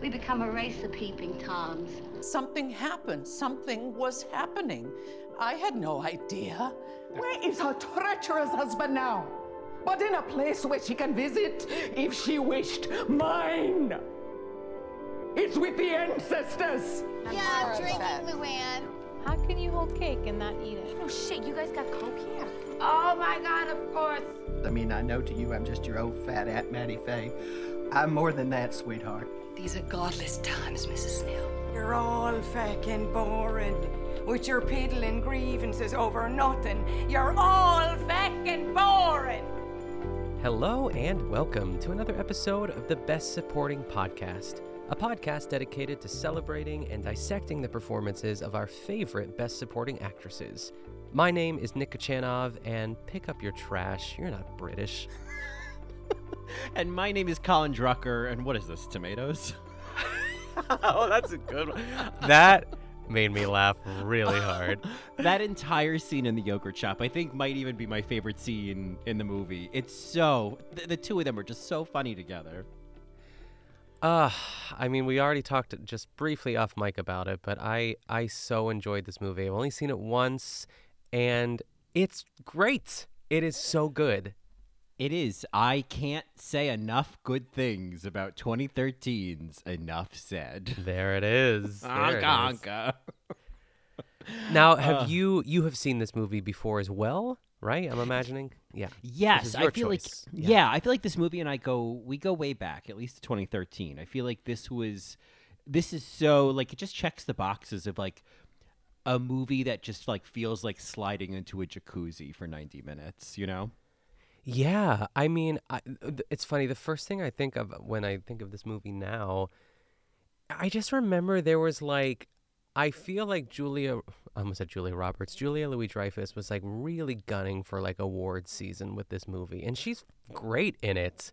We become a race of peeping toms. Something happened. Something was happening. I had no idea. Where is her treacherous husband now? But in a place where she can visit if she wished. Mine! It's with the ancestors! yeah, I'm drinking, Luann. How can you hold cake and not eat it? Oh shit, you guys got coke here? Oh my god, of course. I mean, I know to you I'm just your old fat Aunt Mattie Faye. I'm more than that, sweetheart. These are godless times, Mrs. Snell. You're all fucking boring. With your piddling grievances over nothing. You're all fucking boring. Hello and welcome to another episode of the Best Supporting Podcast, a podcast dedicated to celebrating and dissecting the performances of our favorite Best Supporting actresses. My name is Nick Kochanov, and pick up your trash. You're not British. and my name is Colin Drucker, and what is this, tomatoes? oh, that's a good one. That made me laugh really hard. that entire scene in the yogurt shop, I think, might even be my favorite scene in the movie. It's so the, the two of them are just so funny together. Uh, I mean, we already talked just briefly off mic about it, but I I so enjoyed this movie. I've only seen it once, and it's great. It is so good. It is. I can't say enough good things about 2013's Enough Said. There it is. There Anka, it is. anka. Now, have Uh. you you have seen this movie before as well, right? I'm imagining. Yeah. Yes, I feel choice. like yeah. I feel like this movie and I go we go way back, at least to 2013. I feel like this was this is so like it just checks the boxes of like a movie that just like feels like sliding into a jacuzzi for 90 minutes, you know? Yeah, I mean, I, it's funny. The first thing I think of when I think of this movie now, I just remember there was like, I feel like Julia, I almost said Julia Roberts, Julia Louis Dreyfus was like really gunning for like awards season with this movie, and she's great in it.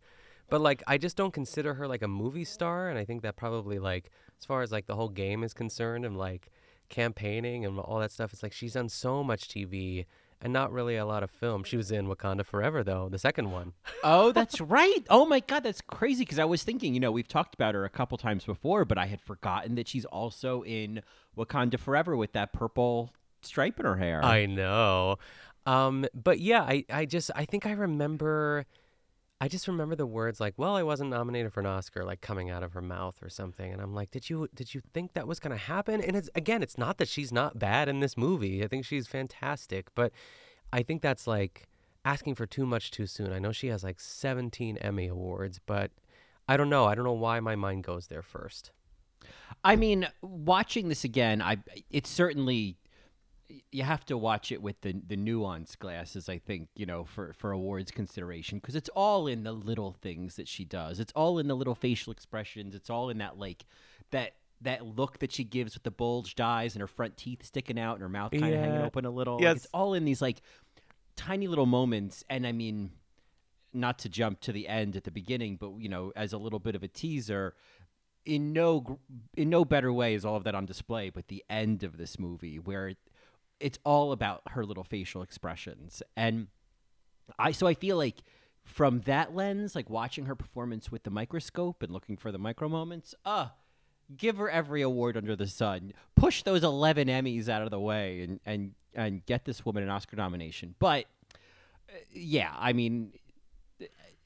But like, I just don't consider her like a movie star, and I think that probably like, as far as like the whole game is concerned, and like campaigning and all that stuff, it's like she's done so much TV and not really a lot of film. She was in Wakanda Forever though, the second one. Oh, that's right. Oh my god, that's crazy because I was thinking, you know, we've talked about her a couple times before, but I had forgotten that she's also in Wakanda Forever with that purple stripe in her hair. I know. Um, but yeah, I, I just I think I remember I just remember the words like, "Well, I wasn't nominated for an Oscar," like coming out of her mouth or something, and I'm like, "Did you did you think that was gonna happen?" And it's again, it's not that she's not bad in this movie. I think she's fantastic, but I think that's like asking for too much too soon. I know she has like 17 Emmy awards, but I don't know. I don't know why my mind goes there first. I mean, watching this again, I it's certainly you have to watch it with the the nuance glasses. I think you know for for awards consideration because it's all in the little things that she does. It's all in the little facial expressions. It's all in that like that that look that she gives with the bulged eyes and her front teeth sticking out and her mouth kind of hanging open a little. Like, it's all in these like tiny little moments. And I mean, not to jump to the end at the beginning, but you know, as a little bit of a teaser, in no in no better way is all of that on display. But the end of this movie, where it's all about her little facial expressions, and I so I feel like from that lens, like watching her performance with the microscope and looking for the micro moments, uh give her every award under the sun. Push those 11 Emmys out of the way and and and get this woman an Oscar nomination. But uh, yeah, I mean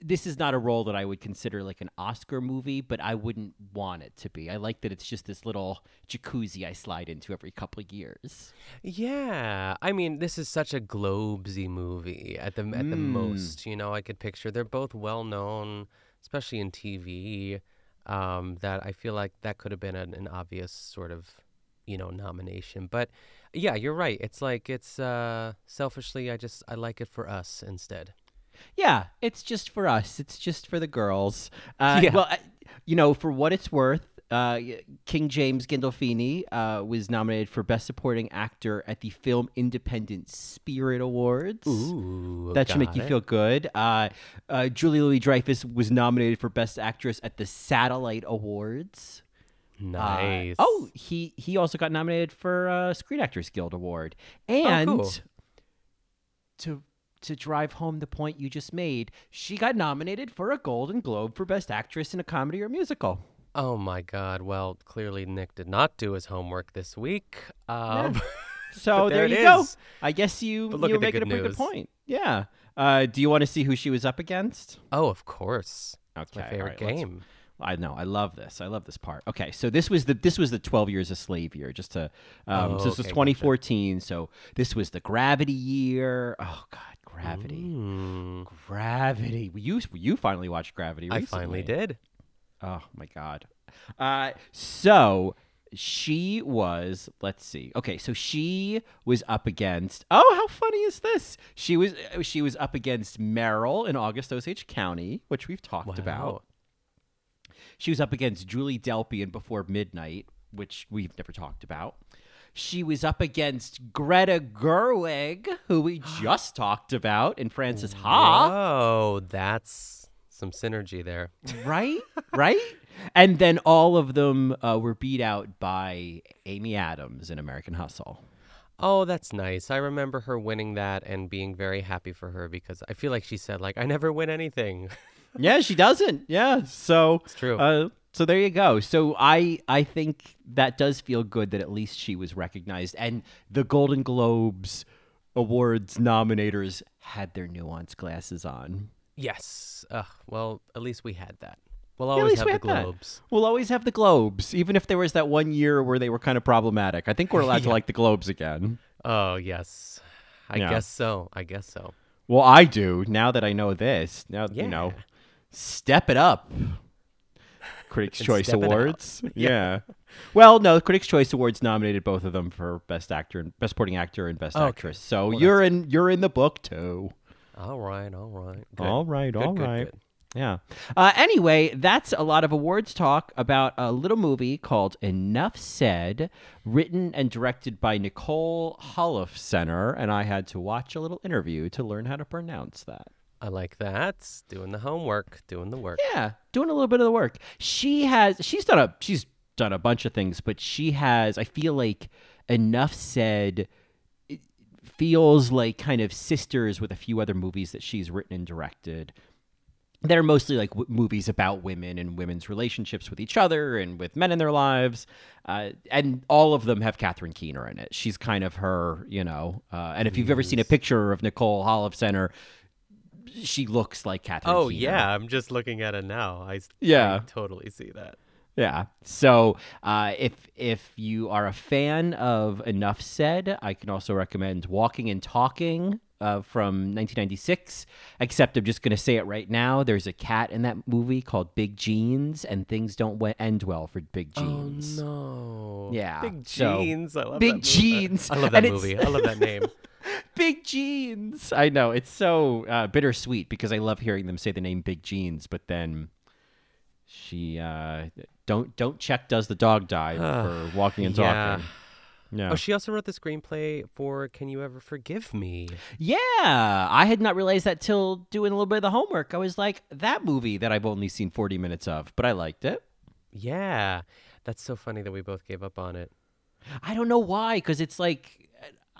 this is not a role that I would consider like an Oscar movie, but I wouldn't want it to be. I like that it's just this little jacuzzi I slide into every couple of years. Yeah, I mean, this is such a Globesy movie at the at the Mm. most. You know, I could picture they're both well known, especially in TV. Um, that I feel like that could have been an, an obvious sort of, you know, nomination. But yeah, you're right. It's like it's uh, selfishly, I just I like it for us instead. Yeah, it's just for us. It's just for the girls. Uh, Yeah. Well, I, you know, for what it's worth, uh, King James Gandolfini uh, was nominated for Best Supporting Actor at the Film Independent Spirit Awards. Ooh, that should make got you feel good. Uh, uh, Julie Louis Dreyfus was nominated for Best Actress at the Satellite Awards. Uh, Nice. oh, he he also got nominated for uh, Screen Actors Guild Award. And Oh, cool. to to drive home the point you just made, she got nominated for a Golden Globe for Best Actress in a Comedy or Musical. Oh my God! Well, clearly Nick did not do his homework this week. Um, So but there, it you go. I guess you you the making a pretty good point. Yeah. Uh, do you want to see who she was up against? Oh, of course. Okay, my favorite right, game. I know. I love this. I love this part. Okay, so this was the this was the twelve years a slave year. Just to um, Oh, so this was okay, gotcha. 2014. So this was the gravity year. Oh God, gravity, Mm, gravity. You you finally watched Gravity. I finally did. Oh my God. Uh, so she was. Let's see. Okay, so she was up against. Oh, how funny is this? She was she was up against Meryl in August Osage County, which we've talked about. She was up against Julie Delpy in Before Midnight, which we've never talked about. She was up against Greta Gerwig, who we just talked about, and Frances Ha. Oh, that's some synergy there. Right? right? And then all of them uh, were beat out by Amy Adams in American Hustle. Oh, that's nice. I remember her winning that and being very happy for her because I feel like she said like I never win anything. Yeah, she doesn't. Yeah, so It's true. Uh, so there you go. So I I think that does feel good that at least she was recognized, and the Golden Globes awards nominators had their nuance glasses on. yes. Ugh, well, at least we had that. We'll always have we the had that. globes. We'll always have the Globes, even if there was that one year where they were kind of problematic. I think we're allowed to like the Globes again. Oh, yes. I Yeah. guess so. I guess so. Well, I do now that I know this. Now you know, step it up. Critics' Choice step it up. Awards. yeah. Well, no, Critics' Choice Awards nominated both of them for Best Actor and Best Supporting Actor and Best Okay. Actress. So Well, you're in you're in the book too. All right, all right. Good. All right, Good, all good, right. good. Yeah. Uh, anyway, that's a lot of awards talk about a little movie called Enough Said, written and directed by Nicole Holofcener, and I had to watch a little interview to learn how to pronounce that. I like that. Doing the homework, doing the work. Yeah, doing a little bit of the work. She has she's done a she's done a bunch of things, but she has I feel like enough said it feels like kind of sisters with a few other movies that she's written and directed. That are mostly like w- movies about women and women's relationships with each other and with men in their lives, uh, and all of them have Catherine Keener in it. She's kind of her, you know. Uh, and if you've ever seen a picture of Nicole Holofcener, she looks like Catherine. Oh Keener. yeah, I'm just looking at it now. I, s- I Yeah. totally see that. Yeah. So uh, if if you are a fan of Enough Said, I can also recommend Walking and Talking uh, from 1996. Except I'm just going to say it right now. There's a cat in that movie called Big Jeans, and things don't we- end well for Big Jeans. Oh no. Yeah, Big so- jeans. I love Big that movie. Jeans. I love that And movie. I love that name. Big Jeans. I know it's so uh, bittersweet because I love hearing them say the name Big Jeans, but then she uh, don't don't check does the dog die for walking and Yeah. talking. Yeah. Oh, she also wrote the screenplay for Can You Ever Forgive Me? Yeah, I had not realized that till doing a little bit of the homework. I was like, that movie that I've only seen 40 minutes of, but I liked it. Yeah. That's so funny that we both gave up on it. I don't know why, because it's like,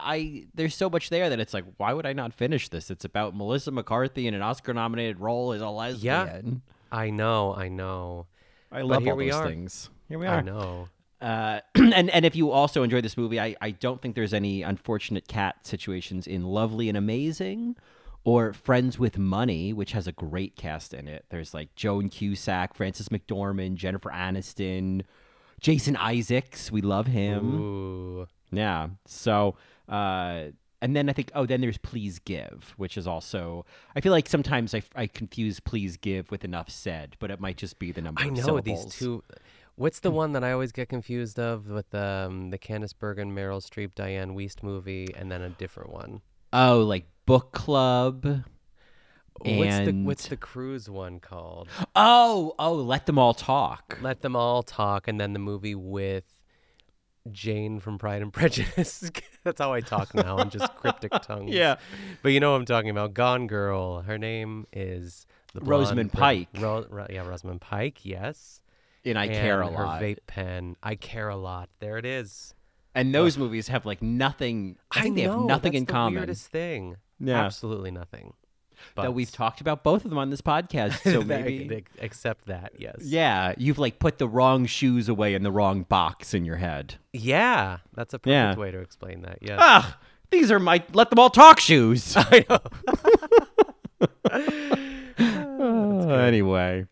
I there's so much there that it's like, why would I not finish this? It's about Melissa McCarthy in an Oscar-nominated role as a lesbian. I know, I know. I love here all we those are. things. Here we are. I know. Uh, and and if you also enjoy this movie, I, I don't think there's any unfortunate cat situations in Lovely and Amazing or Friends with Money, which has a great cast in it. There's like Joan Cusack, Frances McDormand, Jennifer Aniston, Jason Isaacs. We love him. Ooh. Yeah. So, uh, and then I think, oh, then there's Please Give, which is also, I feel like sometimes I, I confuse Please Give with Enough Said, but it might just be the number I of know syllables. these two. What's the one that I always get confused of with um, the Candice Bergen, Meryl Streep, Dianne Wiest movie, and then a different one? Oh, like book club. What's the and- What's the cruise one called? Oh, oh, let them all talk. Let them all talk, and then the movie with Jane from Pride and Prejudice. That's how I talk now, in just cryptic tongues. Yeah. but you know what I'm talking about. Gone Girl. Her name is the Rosamund Pike. Ro- Ro- yeah, Rosamund Pike. Yes. And I care a Lot. her vape pen. I care a lot. There it is. And those movies have like nothing. I think they know, have nothing in the common. Weirdest thing. Yeah. Absolutely nothing. Though we've talked about both of them on this podcast, so That- maybe. accept that. Yes. Yeah, you've like put the wrong shoes away in the wrong box in your head. Yeah, that's a perfect Yeah. way to explain that. Yeah. Ah, these are my let them all talk shoes. I know. Uh, anyway,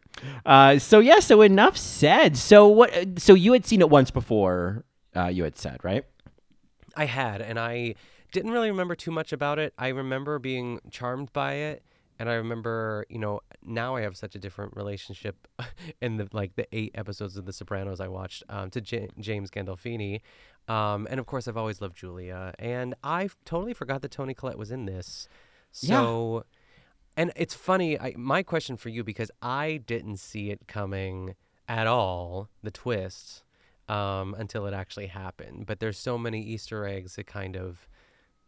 uh, so yeah, so enough said. So what? So you had seen it once before. Uh, you had said right. I had, and I didn't really remember too much about it. I remember being charmed by it, and I remember, you know, now I have such a different relationship in the like the eight episodes of The Sopranos I watched um, to J- James Gandolfini, um, and of course I've always loved Julia, and I totally forgot that Toni Collette was in this. Yeah. So, and it's funny. I, my question for you because I didn't see it coming at all, the twist, um, until it actually happened. But there's so many Easter eggs that kind of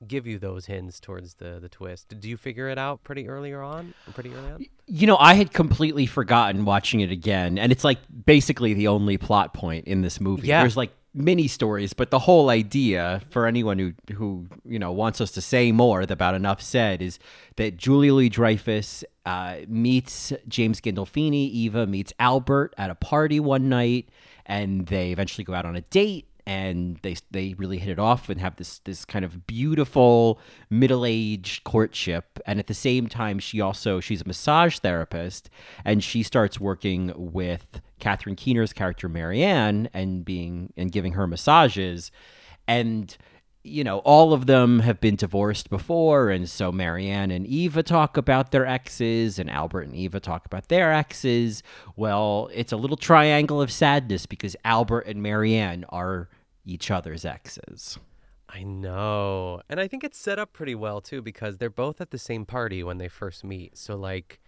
give you those hints towards the the twist. Did you figure it out pretty earlier on? Pretty early on? You know, I had completely forgotten watching it again, and it's like basically the only plot point in this movie. Yeah. There's like mini stories, but the whole idea for anyone who who you know wants us to say more about enough said is that Julia Louis Dreyfus uh, meets James Gandolfini. Eva meets Albert at a party one night, and they eventually go out on a date and they they really hit it off and have this this kind of beautiful middle-aged courtship and at the same time she also she's a massage therapist and she starts working with Catherine Keener's character Marianne and being and giving her massages and you know, all of them have been divorced before, and so Marianne and Eva talk about their exes, and Albert and Eva talk about their exes. Well, it's a little triangle of sadness because Albert and Marianne are each other's exes. I know. And I think it's set up pretty well too because they're both at the same party when they first meet. So like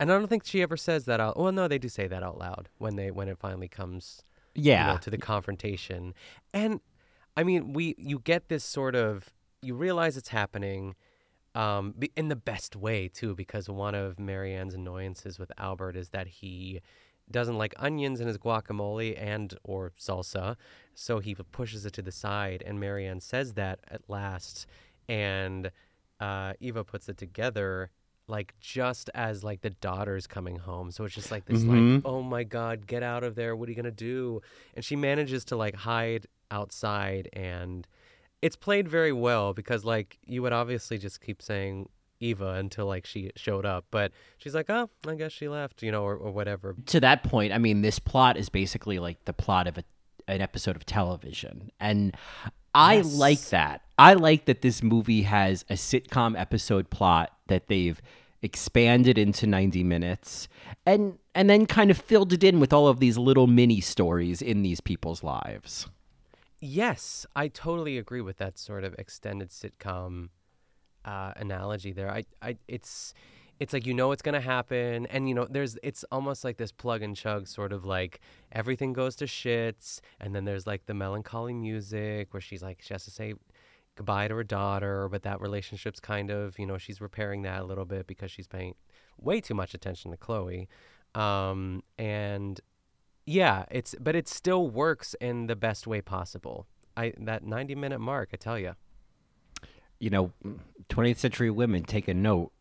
and I don't think she ever says that out well no, they do say that out loud when they when it finally comes you Yeah. know, to the confrontation. And I mean, we you get this sort of you realize it's happening um in the best way too because one of Marianne's annoyances with Albert is that he doesn't like onions in his guacamole and or salsa so he pushes it to the side and Marianne says that at last and uh Eva puts it together like just as like the daughter's coming home. So it's just like this Mhm. like oh my god get out of there. What are you gonna do? And she manages to like hide outside and it's played very well because like you would obviously just keep saying Eva until like she showed up but she's like oh I guess she left you know or, or whatever To that point, I mean, this plot is basically like the plot of a, an episode of television. And I Yes. like that. I like that this movie has a sitcom episode plot that they've expanded into 90 minutes and and then kind of filled it in with all of these little mini stories in these people's lives. Yes, I totally agree with that sort of extended sitcom uh, analogy there. I, I, it's, it's like you know it's gonna happen, and you know there's. It's almost like this plug and chug sort of like everything goes to shits, and then there's like the melancholy music where she's like she has to say goodbye to her daughter, but that relationship's kind of you know she's repairing that a little bit because she's paying way too much attention to Chloe, um, and yeah, it's but it still works in the best way possible. I that 90 minute mark, I tell you. You know, 20th century women take a note.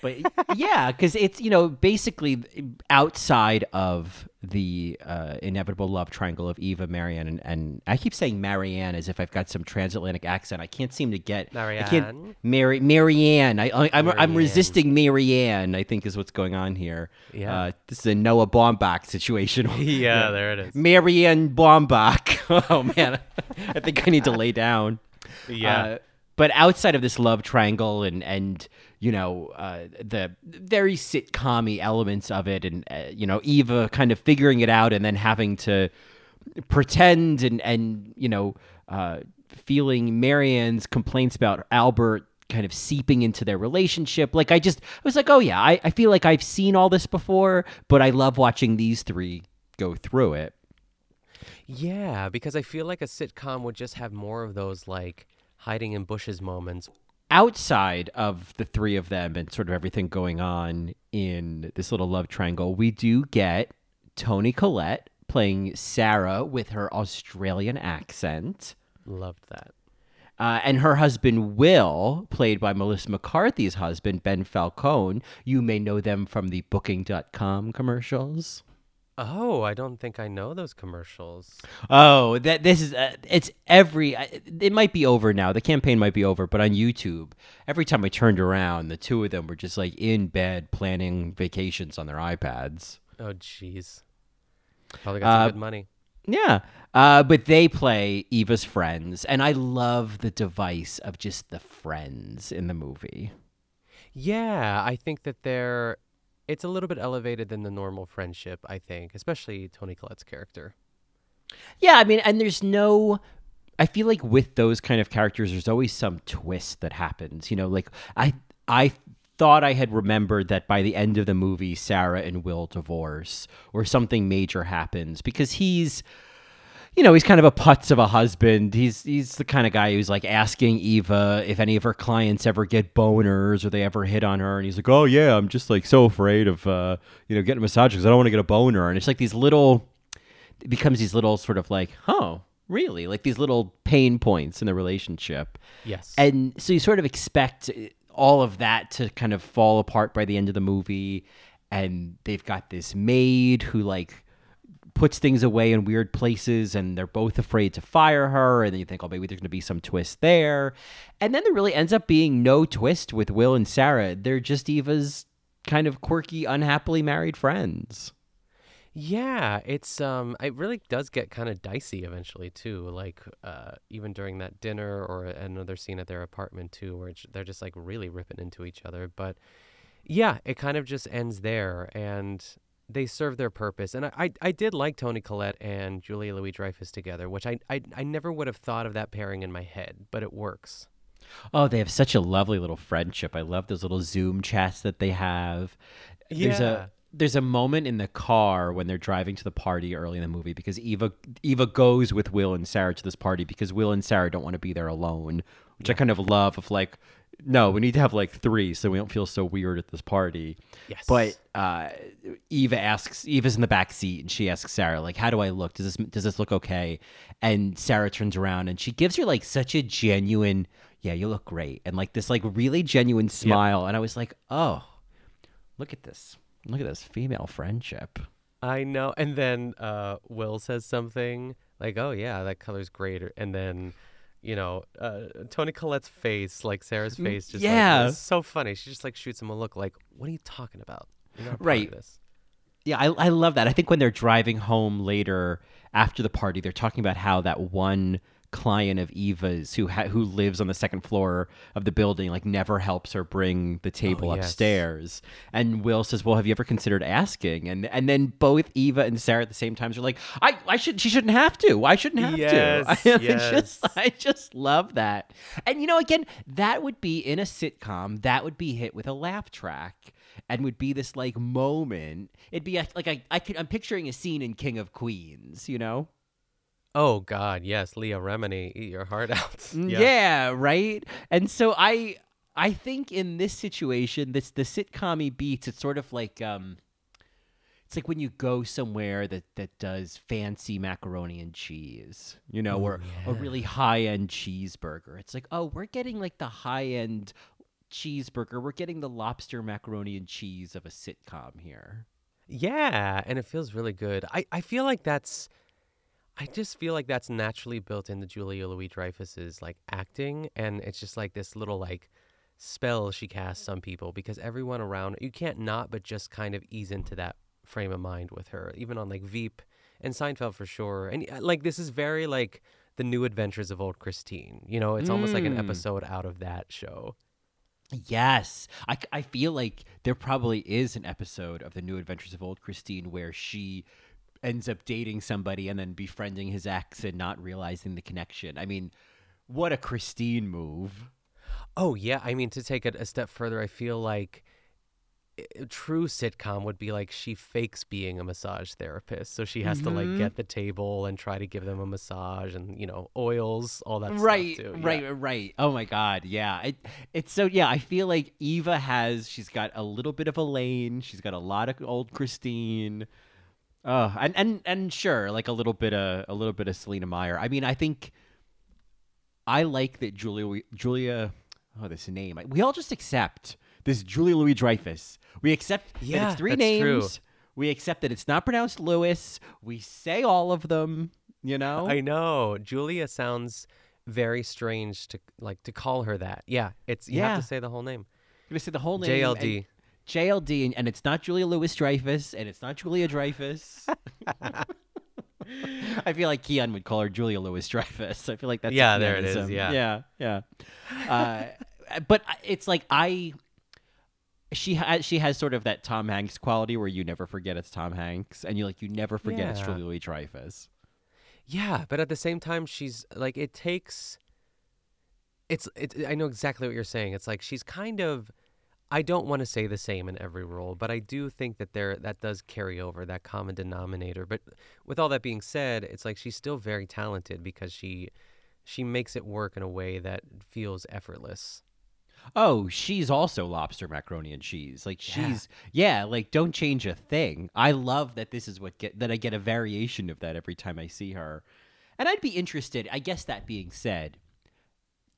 But yeah, because it's, you know, basically outside of the uh, inevitable love triangle of Eva, Marianne, and, and I keep saying Marianne as if I've got some transatlantic accent. I can't seem to get I can't, Marianne? Mary, Marianne. I, I, I'm, I'm resisting Marianne, I think is what's going on here. Yeah. Uh, this is a Noah Baumbach situation. Yeah, there it is. Marianne Baumbach. oh, man. I think I need to lay down. Yeah. Uh, but outside of this love triangle and and you know uh, the very sitcom elements of it, and uh, you know Eva kind of figuring it out and then having to pretend and and you know uh, feeling Marianne's complaints about Albert kind of seeping into their relationship. Like I just I was like, oh yeah, I, I feel like I've seen all this before, but I love watching these three go through it. Yeah, because I feel like a sitcom would just have more of those like hiding in bushes moments. outside of the three of them and sort of everything going on in this little love triangle, we do get Toni Collette playing Sarah with her Australian accent. Loved that. Uh, and her husband Will, played by Melissa McCarthy's husband Ben Falcone, you may know them from the Booking.com commercials. Oh, I don't think I know those commercials. Oh, that this is uh, it's every uh, it might be over now. The campaign might be over, but on YouTube, every time I turned around, the two of them were just like in bed planning vacations on their iPads. Oh, jeez. Probably got some Uh, good money. Yeah. Uh, but they play Eva's friends, and I love the device of just the friends in the movie. Yeah, I think that they're. It's a little bit elevated than the normal friendship. I think, especially Toni Collette's character. Yeah, I mean, and there's no. I feel like with those kind of characters, there's always some twist that happens. You know, like I I thought I had remembered that by the end of the movie, Sarah and Will divorce or something major happens because he's. You know, he's kind of a putz of a husband. He's he's the kind of guy who's like asking Eva if any of her clients ever get boners or they ever hit on her, and he's like, "Oh yeah, I'm just like so afraid of uh, you know getting a massage because I don't want to get a boner." And it's like these little it becomes these little sort of like, oh, really? Like these little pain points in the relationship. Yes. And so you sort of expect all of that to kind of fall apart by the end of the movie. And they've got this maid who, like, puts things away in weird places and they're both afraid to fire her and then you think oh maybe there's going to be some twist there. And then there really ends up being no twist with will and sarah. They're just eva's kind of quirky unhappily married friends. Yeah, it's um it really does get kind of dicey eventually too. Like uh even during that dinner or another scene at their apartment too where they're just like really ripping into each other, but yeah, it kind of just ends there. And they serve their purpose. And I I, I did like Toni Collette and Julia Louis Dreyfus together, which I, I I never would have thought of that pairing in my head, but it works. Oh, they have such a lovely little friendship. I love those little Zoom chats that they have. Yeah. There's a there's a moment in the car when they're driving to the party early in the movie because Eva Eva goes with Will and Sarah to this party because Will and Sarah don't want to be there alone, which I kind of love of like no, we need to have like three so we don't feel so weird at this party. Yes. But uh, Eva asks Eva's in the back seat and she asks Sarah like how do I look? Does this does this look okay? And Sarah turns around and she gives her like such a genuine yeah, you look great and like this like really genuine smile and I was like, "Oh, look at this. Look at this female friendship." I know. And then uh, Will says something like, "Oh yeah, that color's great," and then. You know, uh, Toni Collette's face, like Sarah's face, just yeah. like, so funny. She just like shoots him a look, like, "What are you talking about? You're not a part of Right. This. Yeah, I, I love that. I think when they're driving home later after the party, they're talking about how that one client of Eva's who ha- who lives on the second floor of the building like never helps her bring the oh, table yes. upstairs. And Will says, "Well, have you ever considered asking?" And and then both Eva and Sarah at the same time are like, "I I should she shouldn't have to. I shouldn't have Yes, to." I yes. just I just love that. And you know, again, that would be in a sitcom. That would be hit with a laugh track, and would be this like moment. It'd be a, like I, I could, I'm picturing a scene in King of Queens. You know? Oh God, yes, Leah Remini, eat your heart out. Yeah. right. And so I I think in this situation, this the sitcom beats. It's sort of like um. It's like when you go somewhere that, that does fancy macaroni and cheese, you know, or a really high end cheeseburger. It's like, oh, we're getting like the high end cheeseburger. We're getting the lobster macaroni and cheese of a sitcom here. Yeah, and it feels really good. I, I feel like that's I just feel like that's naturally built into Julia Louis Dreyfus's like acting and it's just like this little like spell she casts on people because everyone around you can't not but just kind of ease into that frame of mind with her even on like Veep and Seinfeld for sure. And uh, like this is very like the new adventures of old Christine. You know, it's almost like an Mm. episode out of that show. Yes. I, I feel like there probably is an episode of The New Adventures of Old Christine where she ends up dating somebody and then befriending his ex and not realizing the connection. I mean, what a Christine move. Oh yeah, I mean to take it a step further, I feel like i- true sitcom would be like she fakes being a massage therapist, so she has to like Mhm. get the table and try to give them a massage and you know oils, all that right, stuff too. right, right. Oh my God, yeah. It, it's so yeah. I feel like Eva has she's got a little bit of Elaine. She's got a lot of old Christine. Oh, and and and sure, like a little bit of a little bit of Selina Meyer. I mean, I think I like that Julia Julia oh this name. We all just accept this Julia Louis Dreyfus. We accept that Yeah, it's three names. true. We accept that it's not pronounced Lewis. We say all of them, you know? I know. Julia sounds very strange to like to call her that. Yeah, it's you Yeah. have to say the whole name. I'm gonna say the whole name. JLD. and- JLD, and, it's not Julia Louis Dreyfus, and it's not Julia Dreyfus. I feel like Keon would call her Julia Louis Dreyfus. I feel like that's Yeah, there it is, yeah. yeah, yeah. Uh, but it's like I, she has she has sort of that Tom Hanks quality where you never forget it's Tom Hanks, and you like you never forget it's Yeah. Julia Louis Dreyfus. Yeah, but at the same time, she's like it takes. It's it's. I know exactly what you're saying. It's like she's kind of. I don't want to say the same in every role, but I do think that there that does carry over that common denominator. But with all that being said, it's like she's still very talented because she she makes it work in a way that feels effortless. Oh, she's also lobster macaroni and cheese. Like she's yeah, like don't change a thing. I love that this is what get that I get a variation of that every time I see her. And I'd be interested, I guess that being said,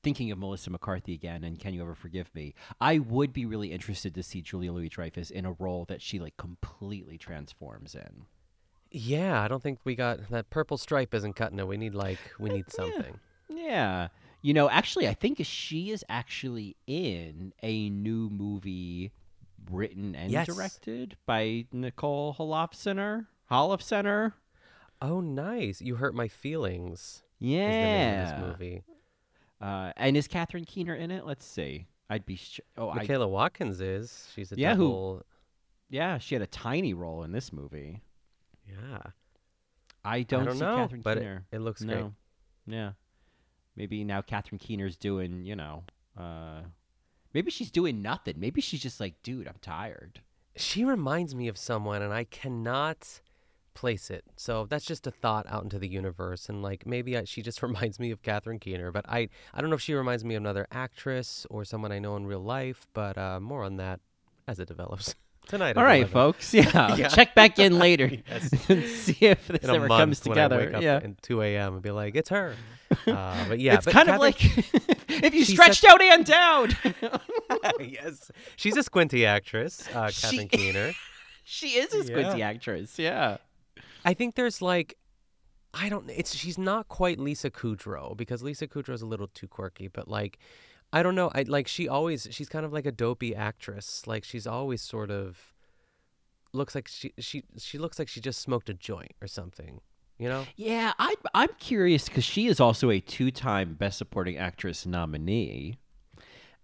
thinking of Melissa McCarthy again and Can You Ever Forgive Me, I would be really interested to see Julia Louis Dreyfus in a role that she like completely transforms in. Yeah, I don't think we got that purple stripe isn't cutting it. We need like we uh, need something. Yeah. You know, actually, I think she is actually in a new movie written and Yes. directed by Nicole Holofcener. Holofcener? Oh, nice! You hurt my feelings. Yeah. Is the name of this movie. Uh, and is Catherine Keener in it? Let's see. I'd be. Sh- oh, I, Michaela Watkins is. She's a Yeah, who- yeah, she had a tiny role in this movie. Yeah. I don't, don't see know, Catherine but it- Keener. it looks no. great. Yeah. Maybe now Catherine Keener's doing, you know, uh, maybe she's doing nothing. Maybe she's just like, dude, I'm tired. She reminds me of someone, and I cannot place it. So that's just a thought out into the universe, and like maybe I, she just reminds me of Catherine Keener, but I I don't know if she reminds me of another actress or someone I know in real life. But uh, more on that as it develops tonight. All right, 11. folks. Yeah, Yeah. check back in later Yes. see if this ever comes together. I wake up yeah, at 2 a.m. and be like, it's her. Uh, but yeah, it's but kind of like if you stretched such- out and down. yes, she's a squinty actress, uh, She- Keener. she is a squinty Yeah. actress. Yeah. I think there's like, I don't. It's she's not quite Lisa Kudrow because Lisa Kudrow is a little too quirky, but like, I don't know. I like she always she's kind of like a dopey actress. Like she's always sort of looks like she she she looks like she just smoked a joint or something. You know? Yeah, I'm I'm curious because she is also a two-time Best Supporting Actress nominee,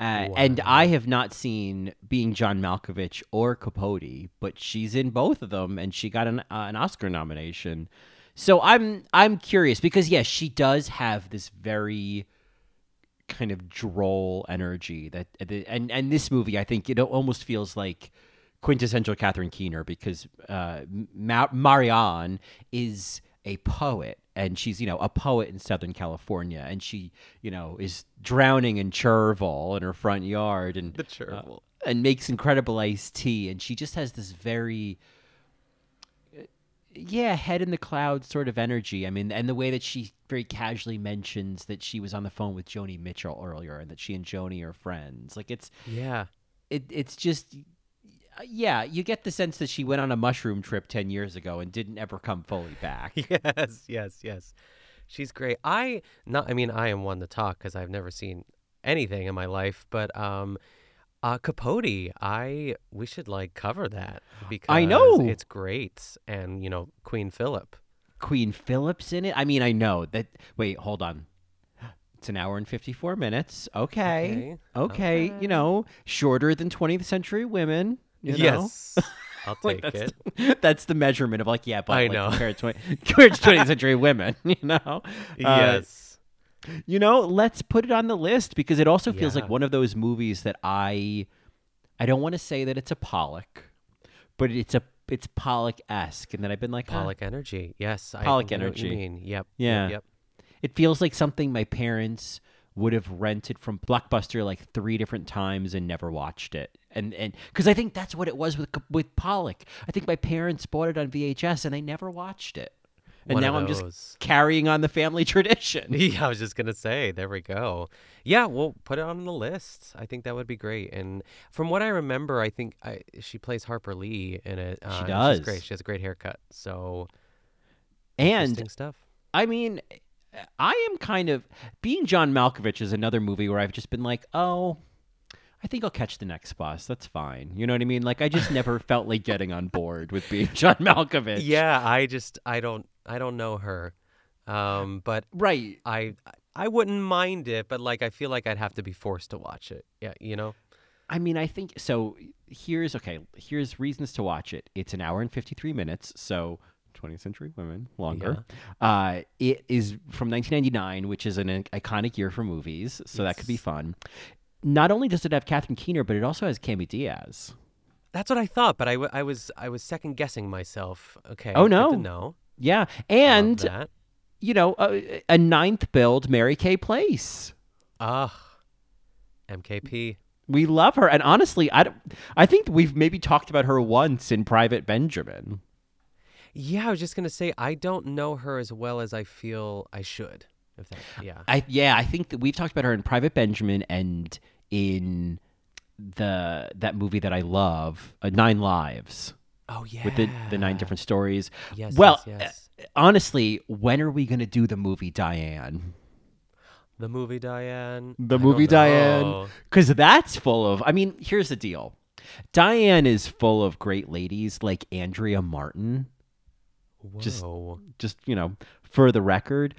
uh, and I have not seen Being John Malkovich or Capote, but she's in both of them, and she got an uh, an Oscar nomination. So I'm I'm curious because yes, she does have this very kind of droll energy that and and this movie I think it almost feels like quintessential Catherine Keener because uh, Ma- Marianne is a poet and she's you know a poet in Southern California and she you know is drowning in chervil in her front yard and The uh, chervil. and makes incredible iced tea and she just has this very uh, yeah, head in the clouds sort of energy. I mean, and the way that she very casually mentions that she was on the phone with Joni Mitchell earlier and that she and Joni are friends. Like it's Yeah. it it's just yeah, you get the sense that she went on a mushroom trip 10 years ago and didn't ever come fully back. Yes, yes, yes. She's great. I not. I mean, I am one to talk because I've never seen anything in my life. But um, uh, Capote, I we should like cover that because I know. it's great, and you know Queen Philip. Queen Philip's in it. I mean, I know that wait, hold on. It's an hour and 54 minutes. Okay. Okay, Okay. you know, shorter than 20th century women, you know. Yes, I'll Like, take that's, it. that's the measurement of like, yeah, but I like, know. compared to compared to 20th century women, you know. Uh, yes. you know, let's put it on the list because it also feels like one of those movies that I, I don't want to say that it's a Pollock, but it's a it's Pollock esque, and then I've been like, Pollock energy. Yes, Pollock I know what you energy. mean. Yep. Yeah. Yep. yep. It feels like something my parents would have rented from Blockbuster like three different times and never watched it. And and because I think that's what it was with with Pollock. I think my parents bought it on VHS and they never watched it. and One now I'm just carrying on the family tradition. Yeah, I was just gonna say, there we go. Yeah, we'll put it on the list. I think that would be great. And from what I remember, I think I, she plays Harper Lee in it. Uh, and does. She's great. She has a great haircut. So and interesting stuff. I mean, I am kind of being John Malkovich is another movie where I've just been like, oh, I think I'll catch the next bus. That's fine. You know what I mean? Like I just never felt like getting on board with being John Malkovich. Yeah, I just I don't I don't know her, um, but Right. I I wouldn't mind it, but like I feel like I'd have to be forced to watch it. Yeah, you know. I mean, I think so. Here's okay. Here's reasons to watch it. It's an hour and 53 minutes, so 20th century women longer. Uh, it is from 1999, which is an iconic year for movies, so that could be fun. Not only does it have Catherine Keener, but it also has Cami Diaz. That's what I thought, but I, w- I was I was second guessing myself. Okay. Oh, no. no. Yeah, and you know, a, a ninth build, Mary Kay Place. Ugh. MKP. We love her, and honestly, I, I think we've maybe talked about her once in Private Benjamin. Yeah, I was just gonna say I don't know her as well as I feel I should. If that, yeah. I yeah, I think that we've talked about her in Private Benjamin and in the that movie that I love, uh, Nine Lives, oh yeah. with the the nine different stories. Yes. well, yes, yes. uh, honestly, when are we going to do the movie Diane? the movie Diane. The I movie Diane, because that's full of. I mean, here's the deal. Diane is full of great ladies like Andrea Martin. Just- Whoa. just you know for the record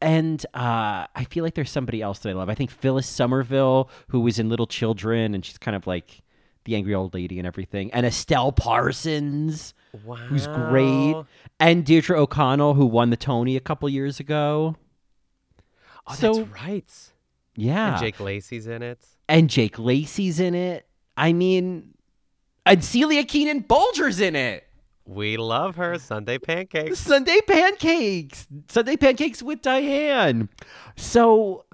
and uh, i feel like there's somebody else that i love i think phyllis somerville who was in little children and she's kind of like the angry old lady and everything and estelle parsons wow. who's great and deirdre o'connell who won the tony a couple years ago Oh, So- that's right. yeah And Jake Lacy's in it. and jake lacy's in it i mean and celia keenan bolger's in it We love her. Sunday pancakes. sunday pancakes sunday pancakes with diane so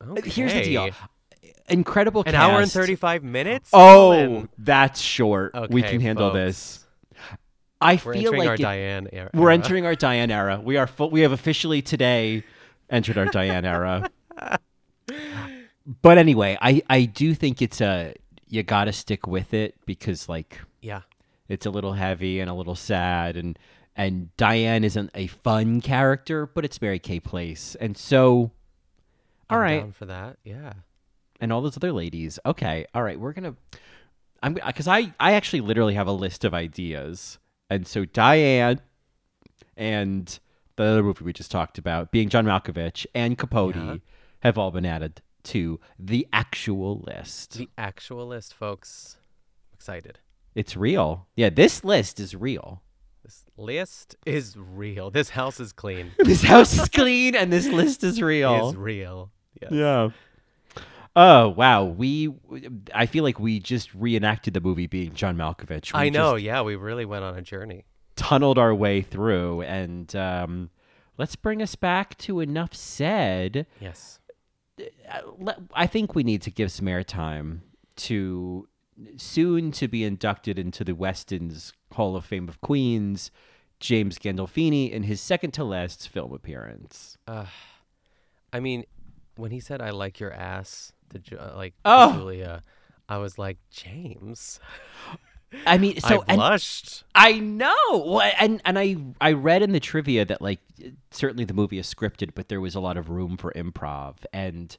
uh, here's the deal incredible An hour and 35 minutes? Oh, that's short. we can handle folks. this. I We're feel entering like our it- Diane era. we're entering our Diane era. We are full, we have officially today entered our Diane era. But anyway, I I do think it's a you got to stick with it because like Yeah. It's a little heavy and a little sad and and Diane isn't a fun character, but it's Mary Kay Place. And so all I'm right, for that. Yeah. and all those other ladies. Okay, all right, we're gonna. I'm uh, because I I actually literally have a list of ideas, and so Diane, and the other movie we just talked about, being John Malkovich and Capote, Yeah. have all been added to the actual list. The actual list, folks. I'm excited. It's real. Yeah, this list is real. This list is real. This house is clean. This house is clean, and this list is real. Is real. Yes. Yeah. Oh wow, we I feel like we just reenacted the movie being John Malkovich. We I know. Yeah, we really went on a journey. tunneled our way through, and um, let's bring us back to enough said. Yes. Uh, I think we need to give some airtime to soon to be inducted into the Weston's Hall of Fame of Queens, James Gandolfini in his second to last film appearance. Uh, I mean, when he said "I like your ass" to Ju- uh, like to Oh. Julia, I was like, James. I mean, so I blushed. I know, Well, and and I I read in the trivia that like certainly the movie is scripted, but there was a lot of room for improv, and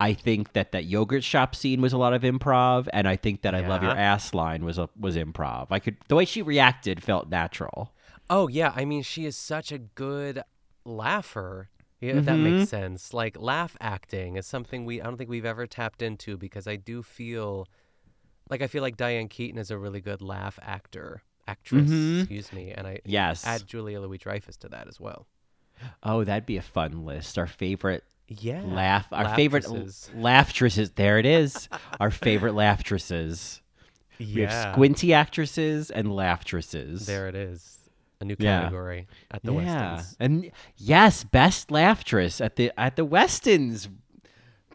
I think that that yogurt shop scene was a lot of improv, and I think that I love your ass line was a was improv. I could the way she reacted felt natural. Oh yeah, I mean, she is such a good laugher. Yeah, if that makes sense. Like laugh acting is something we I don't think we've ever tapped into because I do feel like I feel like Diane Keaton is a really good laugh actor, actress, Mhm. excuse me, and I Yes. add Julia Louis Dreyfus to that as well. Oh, that'd be a fun list. Our favorite Yeah, laugh, our favorite laughtresses. There it is. our favorite laughtresses. We have squinty actresses and laughtresses. There it is, a new Yeah. category at the yeah. Westons. And yes, best laughtress at the at the Westons.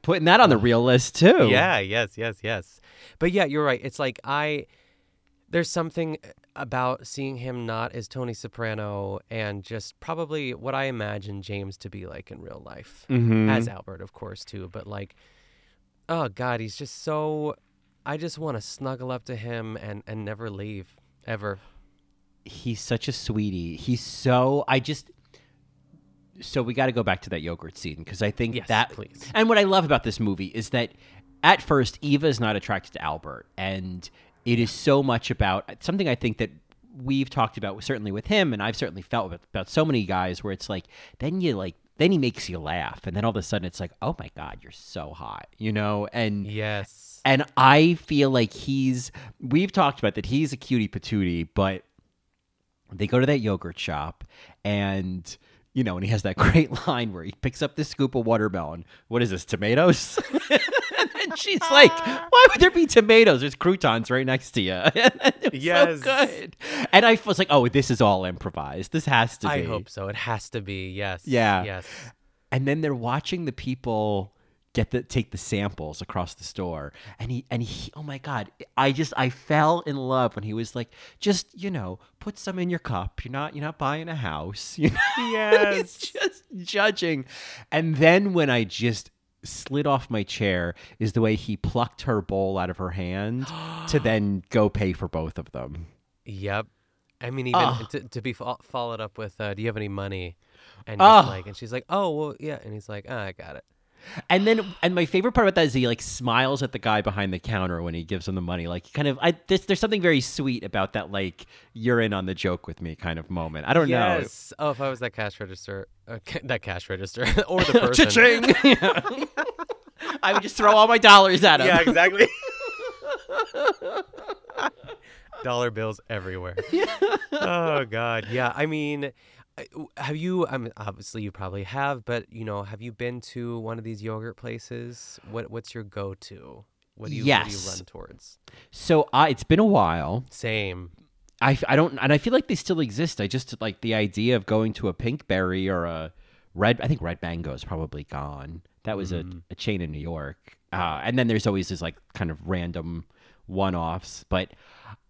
Putting that on the real list too. Yeah, yes, yes, yes. But yeah, you're right. It's like I there's something about seeing him not as Tony Soprano and just probably what I imagine James to be like in real life, Mhm. as Albert, of course, too. But like, oh God, he's just so. I just want to snuggle up to him and and never leave ever. he's such a sweetie. He's so I just so we got to go back to that yogurt scene because I think Yes, that please. and what I love about this movie is that at first Eva is not attracted to Albert and it is so much about something I think that we've talked about certainly with him and I've certainly felt about so many guys where it's like then you like then he makes you laugh and then all of a sudden it's like oh my god you're so hot you know and Yes. and I feel like he's we've talked about that he's a cutie patootie, but they go to that yogurt shop and you know, and he has that great line where he picks up this scoop of watermelon. What is this, tomatoes? and she's like, ah. Why would there be tomatoes? There's croutons right next to you. Yes. so good. And I was like, Oh, this is all improvised. This has to be. I hope so. It has to be. Yes. Yeah. Yes. and then they're watching the people get the take the samples across the store and he and he oh my god i just i fell in love when he was like just you know put some in your cup you're not you're not buying a house you know Yes. He's just judging and then when i just slid off my chair is the way he plucked her bowl out of her hand to then go pay for both of them Yep. I mean, even Oh. to, to be fo- followed up with, uh, "Do you have any money?" And Oh. like, and she's like, "Oh, well, yeah," and he's like, oh, "I got it." And then, and my favorite part about that is he like smiles at the guy behind the counter when he gives him the money. Like, kind of, I there's, there's something very sweet about that, like you're in on the joke with me kind of moment. I don't know. yes. Oh, if I was that cash register, uh, that cash register, or the person. Cha-ching! Yeah. I would just throw all my dollars at him. yeah, exactly. Dollar bills everywhere. oh God, yeah. I mean, have you? I mean, obviously you probably have, but you know, have you been to one of these yogurt places? What What's your go-to? What do you What do you run towards? So uh, it's been a while. Same. I, I don't, and I feel like they still exist. I just like the idea of going to a Pinkberry or a Red. I think Red Mango is probably gone. That was a, a chain in New York. Uh, and then there's always this like kind of random one-offs. But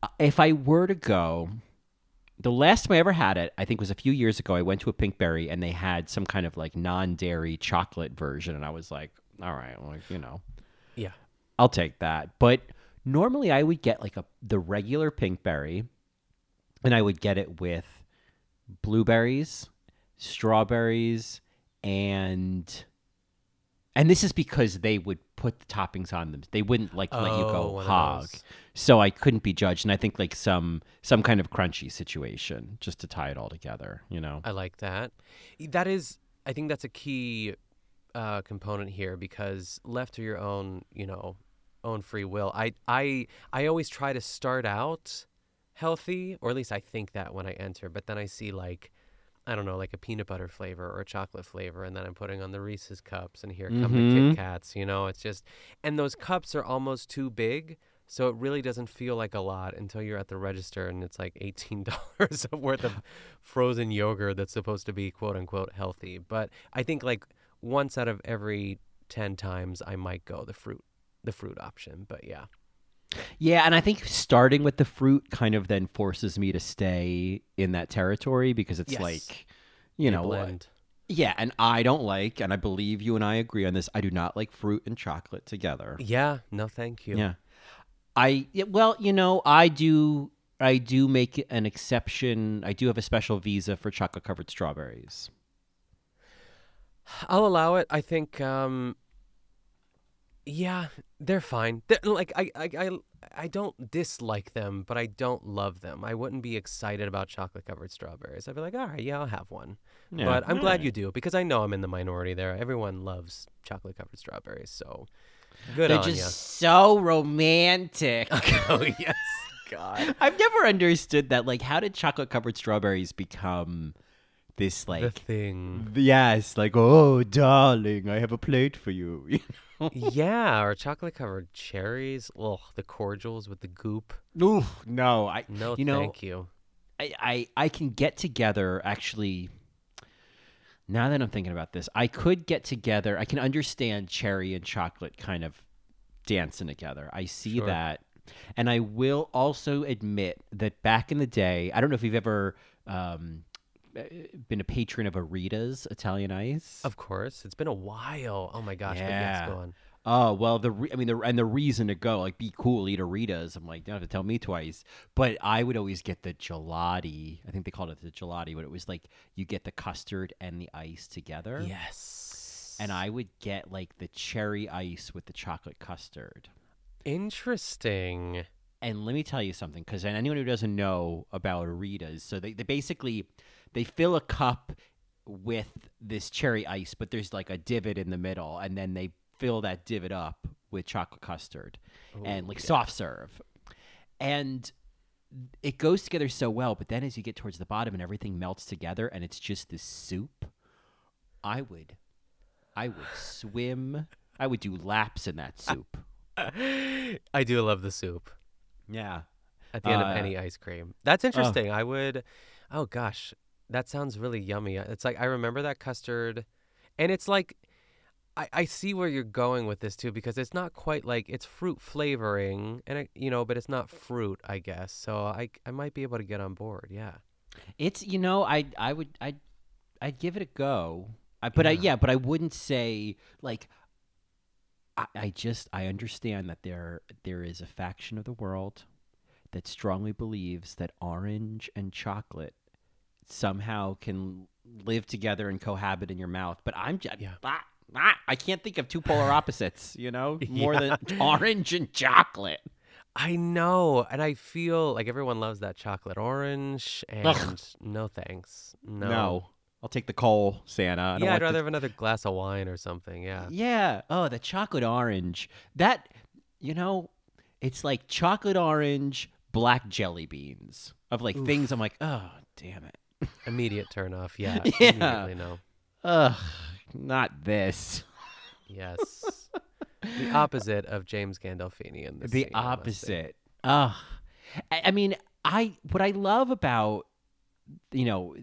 uh, if I were to go, the last time I ever had it, I think was a few years ago. I went to a Pinkberry and they had some kind of like non-dairy chocolate version, and I was like, all right, like you know, Yeah. I'll take that. But normally I would get like a the regular pinkberry and I would get it with blueberries, strawberries, and and this is because they would put the toppings on them. They wouldn't like let you Oh, go hog. So I couldn't be judged. And I think like some some kind of crunchy situation just to tie it all together, you know. I like that. That is, I think that's a key uh, component here because left to your own, you know, own free will, I, I, I always try to start out healthy, or at least I think that when I enter. But then I see like, I don't know, like a peanut butter flavor or a chocolate flavor, and then I'm putting on the Reese's cups, and here come the. Kit mm-hmm. Kats. You know, it's just, and those cups are almost too big. So it really doesn't feel like a lot until you're at the register and it's like eighteen dollars worth of frozen yogurt that's supposed to be quote unquote healthy. But I think like once out of every ten times I might go the fruit the fruit option. But yeah. Yeah, and I think starting with the fruit kind of then forces me to stay in that territory because it's Yes. like, you know, blend. yeah, and I don't like, and I believe you and I agree on this. I do not like fruit and chocolate together. Yeah, no thank you. Yeah, I well, you know, I do. I do make an exception. I do have a special visa for chocolate covered strawberries. I'll allow it. I think um yeah, they're fine. They're, like I, I I I don't dislike them, but I don't love them. I wouldn't be excited about chocolate covered strawberries. I'd be like, "All right, yeah, I'll have one." Yeah, but I'm glad alright. you do because I know I'm in the minority there. Everyone loves chocolate covered strawberries, so good They're on just ya. so romantic. oh yes, God. I've never understood that. Like, how did chocolate covered strawberries become this like the thing. Yes, like oh darling, I have a plate for you. you know? yeah, or chocolate covered cherries. Ugh, the cordials with the goop. Ooh, no, I No, you know, thank you. I, I I can get together actually. Now that I'm thinking about this, I could get together. I can understand cherry and chocolate kind of dancing together. I see Sure. that. And I will also admit that back in the day, I don't know if you've ever um, Uh, been a patron of Arita's Italian Ice. Of course, it's been a while. Oh my gosh, but yes, go on. Oh well, the re- I mean the and the reason to go like be cool, eat Aritas. I'm like, you don't have to tell me twice. But I would always get the gelati. I think they called it the gelati, but it was like you get the custard and the ice together. Yes. And I would get like the cherry ice with the chocolate custard. Interesting. And let me tell you something, because anyone who doesn't know about Aritas, so they, they basically they fill a cup with this cherry ice, but there's like a divot in the middle, and then they fill that divot up with chocolate custard and like yeah. soft serve. And it goes together so well, but then as you get towards the bottom and everything melts together and it's just this soup, I would I would swim. I would do laps in that soup. I do love the soup. Yeah. At the end Uh, of any ice cream. That's interesting. I would Oh gosh, that sounds really yummy. It's like I remember that custard and it's like I, I see where you're going with this too because it's not quite like it's fruit flavoring and you know but it's not fruit I guess so I I might be able to get on board yeah It's you know I I would I I'd give it a go. I, but I Yeah. yeah, but I wouldn't say like I, I just I understand that there there is a faction of the world that strongly believes that orange and chocolate somehow can live together and cohabit in your mouth. But I'm just Yeah. ah, ah, I can't think of two polar opposites, you know, more Yeah. than orange and chocolate. I know and I feel like everyone loves that chocolate orange and no thanks no, I'll take the coal, Santa. Yeah I'd the- rather have another glass of wine or something yeah Yeah. Oh, the chocolate orange. That you know, it's like chocolate orange, black jelly beans of like things. I'm like, oh, damn it. Immediate turn off yeah Yeah. immediately no Ugh, not this. yes the opposite of James Gandolfini in this the scene, I must say. opposite. Ugh. I, I mean, I what I love about you know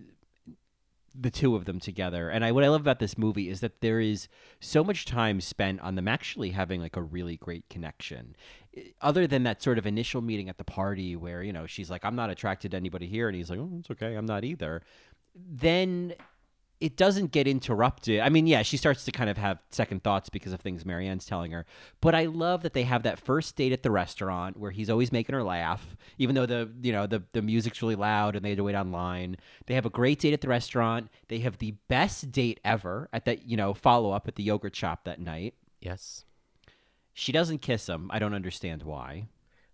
the two of them together, and I what I love about this movie is that there is so much time spent on them actually having like a really great connection. Other than that sort of initial meeting at the party where you know she's like, "I'm not attracted to anybody here," and he's like, "Oh, it's okay, I'm not either." Then it doesn't get interrupted. I mean, yeah, she starts to kind of have second thoughts because of things Marianne's telling her. But I love that they have that first date at the restaurant where he's always making her laugh, even though the you know the the music's really loud and they had to wait online. They have a great date at the restaurant. They have the best date ever at that you know follow up at the yogurt shop that night. yes She doesn't kiss him. I don't understand why.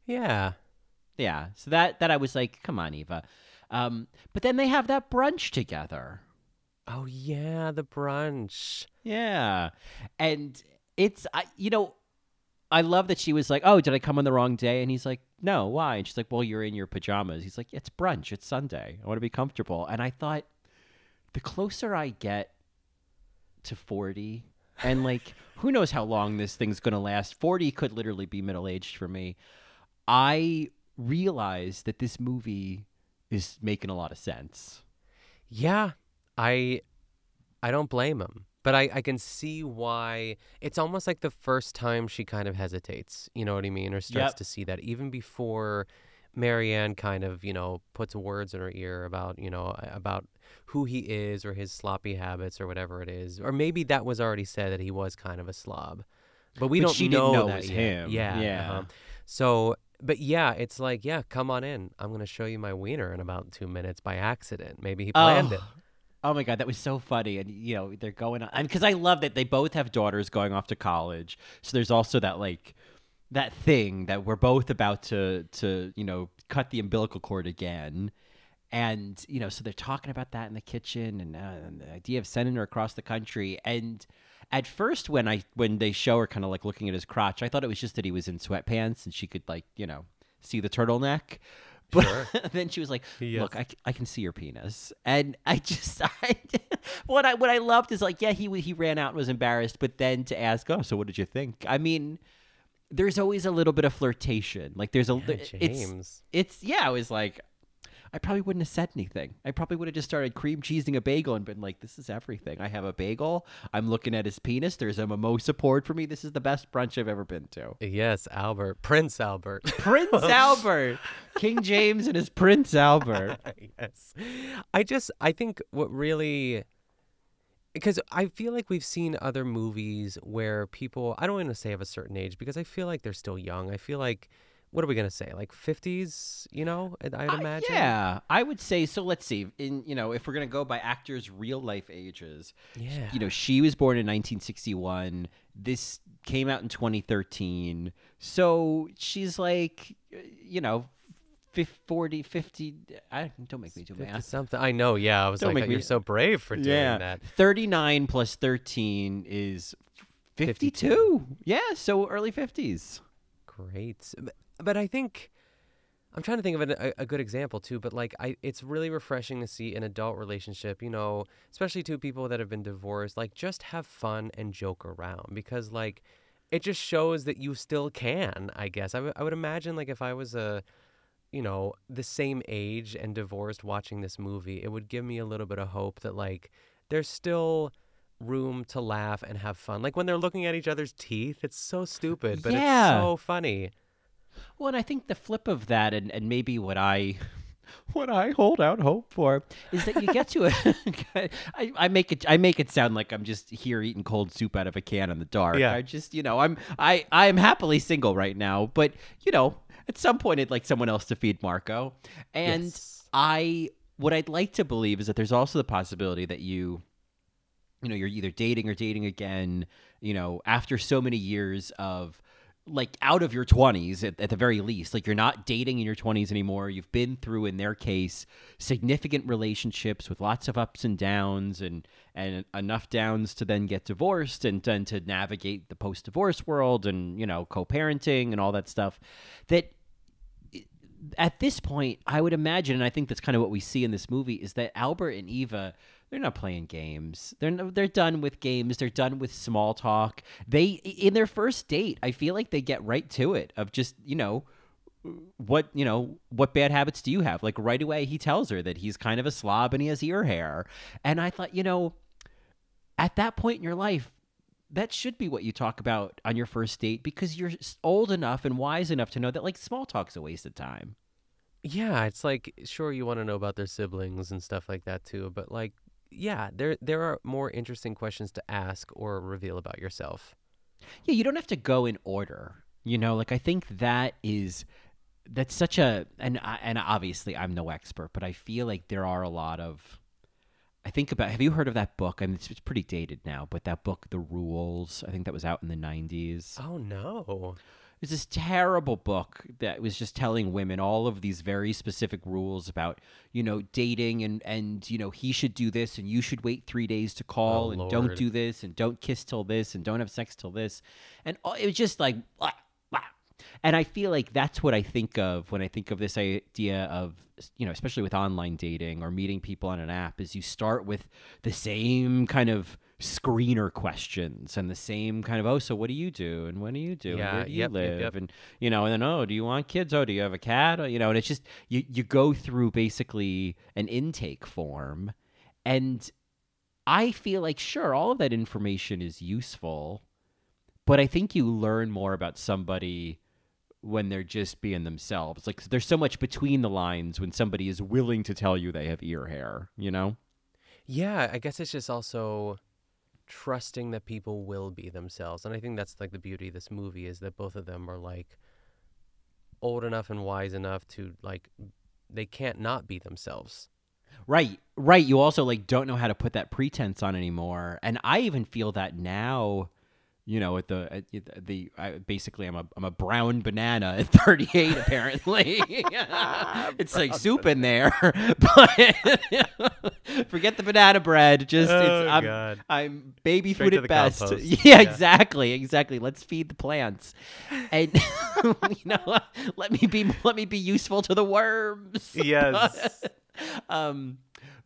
yeah Yeah, so that that I was like, come on, Eva. Um, but then they have that brunch together. oh yeah the brunch Yeah. And it's I you know, I love that she was like, "Oh, did I come on the wrong day?" And he's like, "No, why?" And she's like, "Well, you're in your pajamas." He's like, "It's brunch. It's Sunday. I want to be comfortable." And I thought the closer I get to 40 and like who knows how long this thing's going to last. 40 could literally be middle-aged for me. I realize that this movie is making a lot of sense. Yeah, I I don't blame him. But I, I can see why it's almost like the first time she kind of hesitates, you know what I mean? Or starts Yep. to see that even before Marianne kind of, you know, puts words in her ear about, you know, about who he is or his sloppy habits or whatever it is. Or maybe that was already said that he was kind of a slob. But we But don't she didn't know, know it that him. Yeah. Yeah. uh-huh. So, but yeah, it's like, yeah, come on in. I'm going to show you my wiener in about two minutes by accident. Maybe he planned it. Oh my god, that was so funny, and you know they're going on because I love that they both have daughters going off to college. So there's also that like that thing that we're both about to to you know cut the umbilical cord again, and you know so they're talking about that in the kitchen and, uh, and the idea of sending her across the country. And at first, when I when they show her kind of like looking at his crotch, I thought it was just that he was in sweatpants and she could like you know see the turtleneck. But Sure. then she was like, Yes. "Look, I can see your penis," and I just, I, what I what I loved is like, yeah, he he ran out and was embarrassed, but then to ask, "Oh, so what did you think?" I mean, there's always a little bit of flirtation. Like there's a, Yeah, it's it's yeah, I was like, I probably wouldn't have said anything. I probably would have just started cream cheesing a bagel and been like, "This is everything. I have a bagel. I'm looking at his penis. There's a mimosa poured for me. This is the best brunch I've ever been to." Yes, Albert, Prince Albert. Prince Albert, King James and his Prince Albert. yes. I just I think what really because I feel like we've seen other movies where people I don't want to say of a certain age because I feel like they're still young. I feel like what are we gonna say? Like fifties, you know? I'd, Uh, imagine. yeah, I would say so. Let's see. In you know, if we're gonna go by actors' real life ages, Yeah. you know, she was born in 1961. This came out in 2013. So she's like, uh, you know, fif- 40, 50. I don't make me do 50 math. something. I know. Yeah, I was Don't like, make you're so brave for doing Yeah, that. 39 plus 13 is 52. Yeah, so early 50s. Great. But, I think I'm trying to think of an, a, a good example too. But like, I it's really refreshing to see an adult relationship. You know, especially two people that have been divorced. Like, just have fun and joke around because like, it just shows that you still can. I guess I would- would imagine like if I was a you know the same age and divorced watching this movie, it would give me a little bit of hope that like there's still room to laugh and have fun. Like when they're looking at each other's teeth, it's so stupid, but Yeah. it's so funny. Well, and I think the flip of that, and, and maybe what I what I hold out hope for is that you get to it. I, I make it I make it sound like I'm just here eating cold soup out of a can in the dark. Yeah. I just you know I'm I I am happily single right now, but you know at some point I'd like someone else to feed Marco, and Yes. I what I'd like to believe is that there's also the possibility that you you know you're either dating or dating again you know after so many years of like out of your 20s at, at the very least. Like you're not dating in your 20s anymore. You've been through in their case significant relationships with lots of ups and downs and and enough downs to then get divorced and then to navigate the post-divorce world and you know co-parenting and all that stuff that at this point, I would imagine, and I think that's kind of what we see in this movie, is that Albert and Eva, they're not playing games. They're they're done with games. They're done with small talk. They in their first date, I feel like they get right to it of just you know what you know what bad habits do you have like right away he tells her that he's kind of a slob and he has ear hair and i thought you know at that point in your life that should be what you talk about on your first date because you're old enough and wise enough to know that like small talk's a waste of time Yeah, it's like sure you want to know about their siblings and stuff like that too, but like yeah, there there are more interesting questions to ask or reveal about yourself. yeah you don't have to go in order you know like i think that is that's such a and and obviously i'm no expert but i feel like there are a lot of i think about have you heard of that book I mean, it's, it's pretty dated now but that book the rules i think that was out in the 90s Oh no. It's this terrible book that was just telling women all of these very specific rules about, you know, dating and and you know he should do this and you should wait three days to oh, call Oh, and don't do this and don't kiss till this and don't have sex till this, and all- it was just like, blah, blah. and I feel like that's what I think of when I think of this idea of you know, especially with online dating or meeting people on an app, is you start with the same kind of screener questions and the same kind of oh so what do you do? And when do you do? And where do you yep, yep, live? yep. and you know and then oh do you want kids? Oh do you have a cat? Oh, you know and it's just you you go through basically an intake form. And i feel like sure all of that information is useful but i think you learn more about somebody when they're just being themselves. Like there's so much between the lines when somebody is willing to tell you they have ear hair you know? Yeah, I guess it's just also trusting that people will be themselves. And I think that's like the beauty of this movie is that both of them are like old enough and wise enough to like they can't not be themselves. Right, right. You also like don't know how to put that pretense on anymore, and I even feel that now. You know, at the at the I, basically, I'm a I'm a brown banana at 38. Apparently, it's like soup in there, but forget the banana bread. Just Oh, it's, I'm God. I'm baby Straight food at best. Yeah, Yeah. exactly, exactly. Let's feed the plants, and you know, let me be let me be useful to the worms. Yes. um,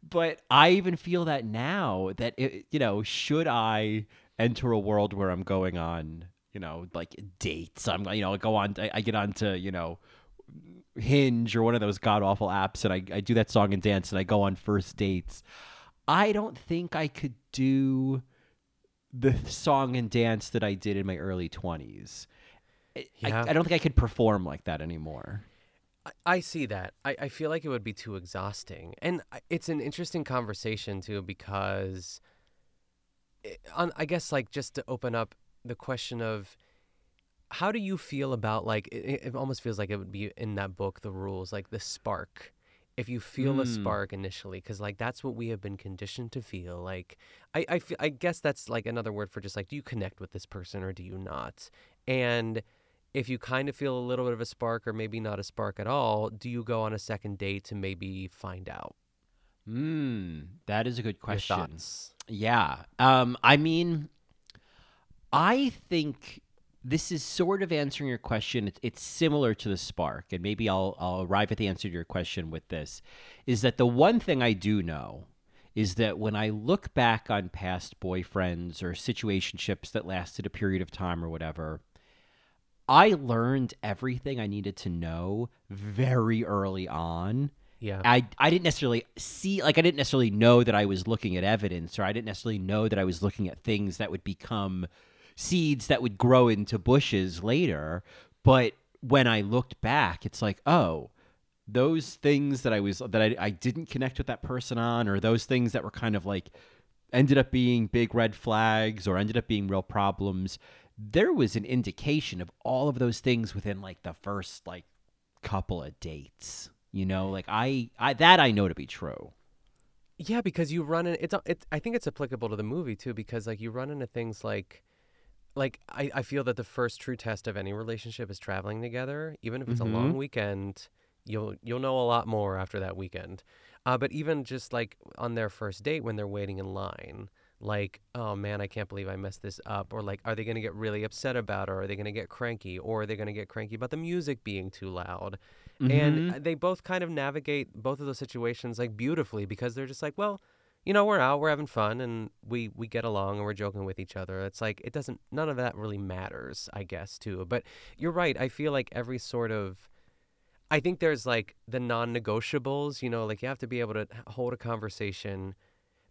but I even feel that now that it, you know, should I enter a world where I'm going on, you know, like dates, I'm you know, I go on, I, I get on to you know, Hinge or one of those god awful apps and I, I do that song and dance and I go on first dates. I don't think I could do the song and dance that I did in my early 20s. I- Yeah. I, I don't think I could perform like that anymore. I, I see that. I, I feel like it would be too exhausting. And it's an interesting conversation, too, because on, I guess, like, just to open up the question of how do you feel about, like, it, it almost feels like it would be in that book, The Rules, like the spark. If you feel a Mm. spark initially, because, like, that's what we have been conditioned to feel. Like, I, I, I guess that's, like, another word for just, like, do you connect with this person or do you not? And if you kind of feel a little bit of a spark or maybe not a spark at all, do you go on a second date to maybe find out? Hmm, that is a good question. Yeah. Um, I mean, I think this is sort of answering your question. It's, it's similar to the spark, and maybe I'll I'll arrive at the answer to your question with this: is that the one thing I do know is that when I look back on past boyfriends or situationships that lasted a period of time or whatever, I learned everything I needed to know very early on. Yeah. I I didn't necessarily see like I didn't necessarily know that I was looking at evidence or I didn't necessarily know that I was looking at things that would become seeds that would grow into bushes later, but when I looked back, it's like, oh, those things that I was that I, I didn't connect with that person on or those things that were kind of like ended up being big red flags or ended up being real problems there was an indication of all of those things within like the first like couple of dates you know like i i that i know to be true Yeah, because you run in it's it's I think it's applicable to the movie too because like you run into things like like I, I feel that the first true test of any relationship is traveling together. Even if it's a long Mhm. weekend, you'll you'll know a lot more after that weekend. Uh, but even just like on their first date when they're waiting in line, like, oh man, I can't believe I messed this up, or like, are they gonna get really upset about it, or are they gonna get cranky, or are they gonna get cranky about the music being too loud? And uh, they both kind of navigate both of those situations like beautifully because they're just like, well, you know, we're out, we're having fun, and we we get along, and we're joking with each other. It's like it doesn't, none of that really matters, I guess, too. But you're right. I feel like every sort of, I think there's like the non-negotiables. You know, like you have to be able to hold a conversation,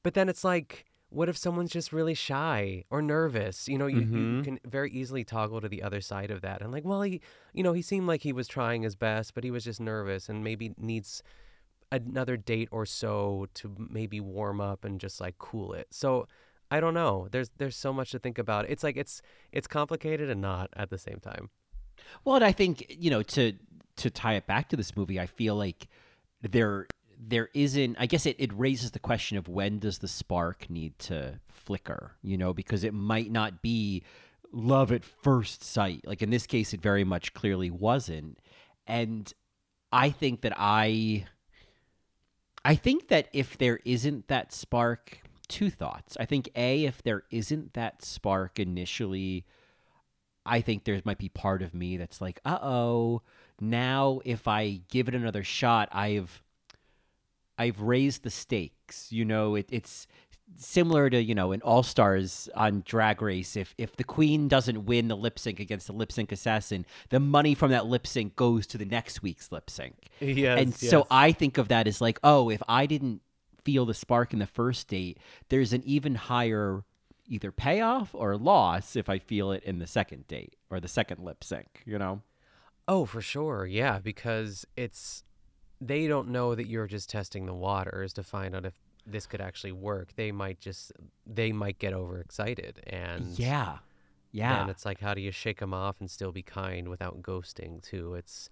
but then it's like. What if someone's just really shy or nervous? You know, you, you Mhm. can very easily toggle to the other side of that. And like, well, he, you know, he seemed like he was trying his best, but he was just nervous and maybe needs another date or so to maybe warm up and just like cool it. So I don't know. There's there's so much to think about. It's like it's it's complicated and not at the same time. well and i think you know to to tie it back to this movie i feel like there there isn't i guess it, it raises the question of when does the spark need to flicker you know because it might not be love at first sight. Like in this case it very much clearly wasn't. And i think that i i think that if there isn't that spark two thoughts. I think a if there isn't that spark initially I think there might be part of me that's like, uh oh, now if I give it another shot, I've I've raised the stakes. You know, it, it's similar to you know in All Stars on Drag Race. If if the Queen doesn't win the lip sync against the lip sync assassin, the money from that lip sync goes to the next week's lip sync. Yes, and so. I think of that as like, oh, if I didn't feel the spark in the first date, there's an even higher either payoff or loss if I feel it in the second date or the second lip sync, you know? Oh, for sure. Yeah, because it's they don't know that you're just testing the waters to find out if this could actually work. They might just they might get overexcited and Yeah. Yeah. And it's like how do you shake them off and still be kind without ghosting too? It's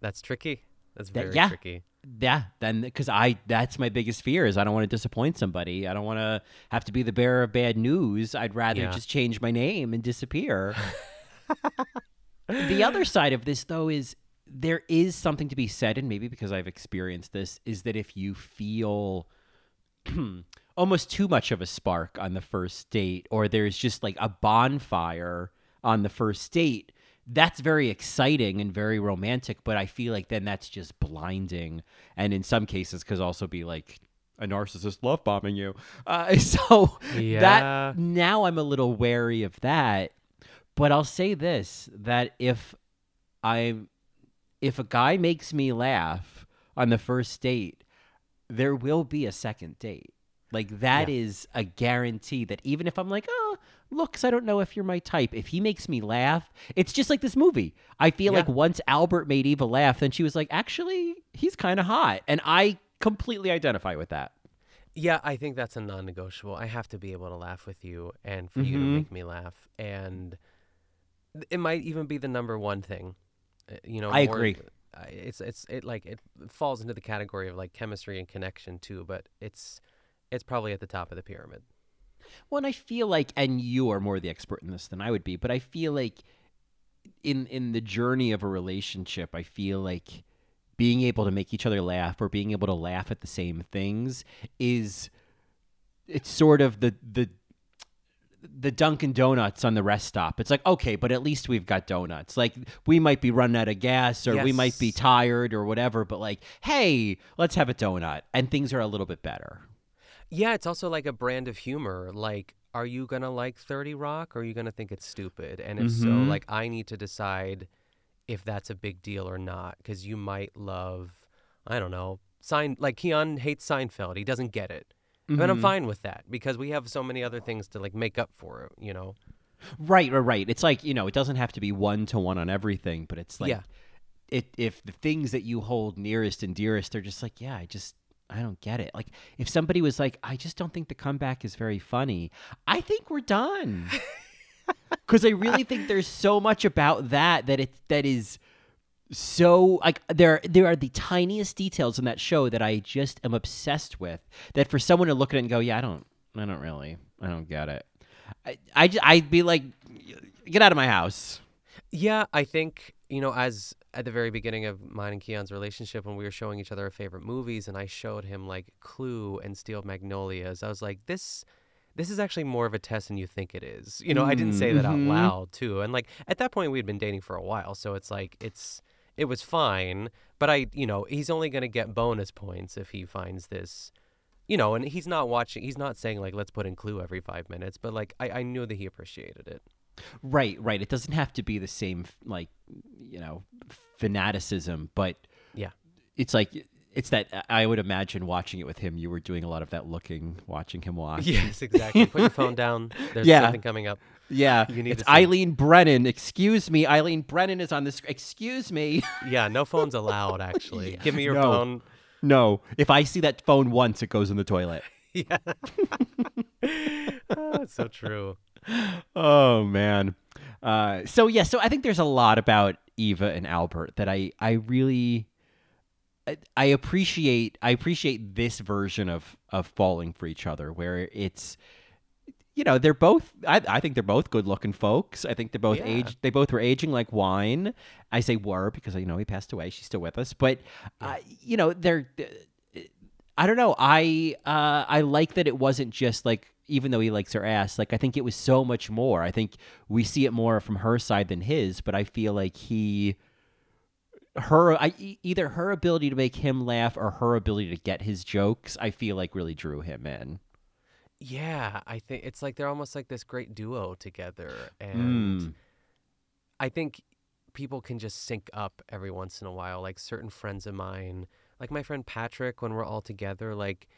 that's tricky. That's That- very yeah. tricky. Yeah, then because I that's my biggest fear is I don't want to disappoint somebody. I don't want to have to be the bearer of bad news. I'd rather Yeah. just change my name and disappear. the other side of this though is there is something to be said and maybe because I've experienced this is that if you feel almost too much of a spark on the first date or there's just like a bonfire on the first date that's very exciting and very romantic but i feel like then that's just blinding and in some cases could also be like a narcissist love bombing you uh, so Yeah. that now i'm a little wary of that but i'll say this that if i'm if a guy makes me laugh on the first date, there will be a second date. Like that is a guarantee that even if I'm like, oh, looks, I don't know if you're my type. If he makes me laugh, it's just like this movie. I feel like once Albert made Eva laugh, then she was like, actually, he's kind of hot, and I completely identify with that. Yeah, I think that's a non-negotiable. I have to be able to laugh with you, and for you to Mhm. make me laugh, and it might even be the number one thing. Uh, You know, I more- agree. It's it's it like it falls into the category of like chemistry and connection too, but it's it's probably at the top of the pyramid. Well, and I feel like, and you are more the expert in this than I would be, but I feel like in in the journey of a relationship, I feel like being able to make each other laugh or being able to laugh at the same things is it's sort of the the the Dunkin' Donuts on the rest stop. It's like, okay, but at least we've got donuts. Like we might be running out of gas or we might be tired or whatever, but like, hey, let's have a donut. And things are a little bit better. Yeah, it's also like a brand of humor. Like, are you gonna like Thirty Rock, or are you gonna think it's stupid? And if so, Mhm. like, I need to decide if that's a big deal or not, because you might love, I don't know, Sein like Keon hates Seinfeld. He doesn't get it, and I'm Mhm. fine with that because we have so many other things to like make up for it. You know? Right, right, right. It's like, you know, it doesn't have to be one to one on everything, but it's like Yeah. it if the things that you hold nearest and dearest are just like, yeah, I just I don't get it. Like if somebody was like, I just don't think the comeback is very funny, I think we're done. Cuz I really think there's so much about that that it that is so like there there are the tiniest details in that show that I just am obsessed with that for someone to look at it and go, yeah, I don't I don't really I don't get it. I, I I'd be like, get out of my house. Yeah, I think, you know, as at the very beginning of mine and Keon's relationship, when we were showing each other our favorite movies, and I showed him like Clue and Steel Magnolias, I was like, this. This is actually more of a test than you think it is. You know, I didn't say that out Mhm. loud too. And like at that point we had been dating for a while, so it's like it's it was fine, but I, you know, he's only going to get bonus points if he finds this you know, and he's not watching he's not saying like let's put in Clue every 5 minutes, but like I I knew that he appreciated it. Right, right. It doesn't have to be the same, like, you know, fanaticism, but Yeah. it's like it's that I would imagine watching it with him. You were doing a lot of that looking, watching him watch. Yes, exactly. Put your phone down. There's Yeah. something coming up. Yeah, You need it's. Eileen Brennan. Excuse me, Eileen Brennan is on this. Excuse me. Yeah, no phones allowed. Actually, give me your No. phone. no, if I see that phone once, it goes in the toilet. Yeah, oh, it's so true. oh man. Uh, so yeah, so I think there's a lot about Eva and Albert that I I really I, appreciate. I appreciate this version of of falling for each other, where it's you know they're both. I I think they're both good looking folks. I think they're both Yeah. age. They both were aging like wine. I say were because you know he passed away. She's still with us, but uh, you know they're. I don't know. I uh, I like that it wasn't just like even though he likes her ass. Like I think it was so much more. I think we see it more from her side than his. But I feel like he, her, I either her ability to make him laugh or her ability to get his jokes. I feel like really drew him in. Yeah, I think it's like they're almost like this great duo together, and Mm. I think people can just sync up every once in a while. Like certain friends of mine, like my friend Patrick, when we're all together, like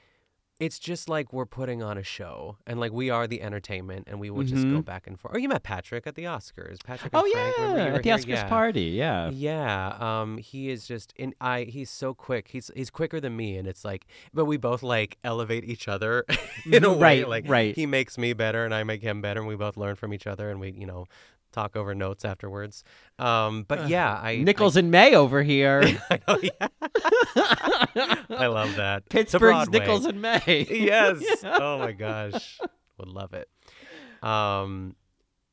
it's just like we're putting on a show, and like we are the entertainment, and we will just go Mhm. back and forth. Oh, you met Patrick at the Oscars, Patrick. Oh Frank, yeah, at the here? Oscars Yeah. party. Yeah. Yeah, um, he is just in. I he's so quick. He's he's quicker than me, and it's like, but we both like elevate each other in a Mhm, way. Like right. he makes me better, and I make him better, and we both learn from each other, and we you know talk over notes afterwards. Um, but yeah, I Nichols and May over here. I, I know, yeah. I love that. Pittsburgh's. Nichols and May. yes. Yeah. Oh my gosh, would love it. Um,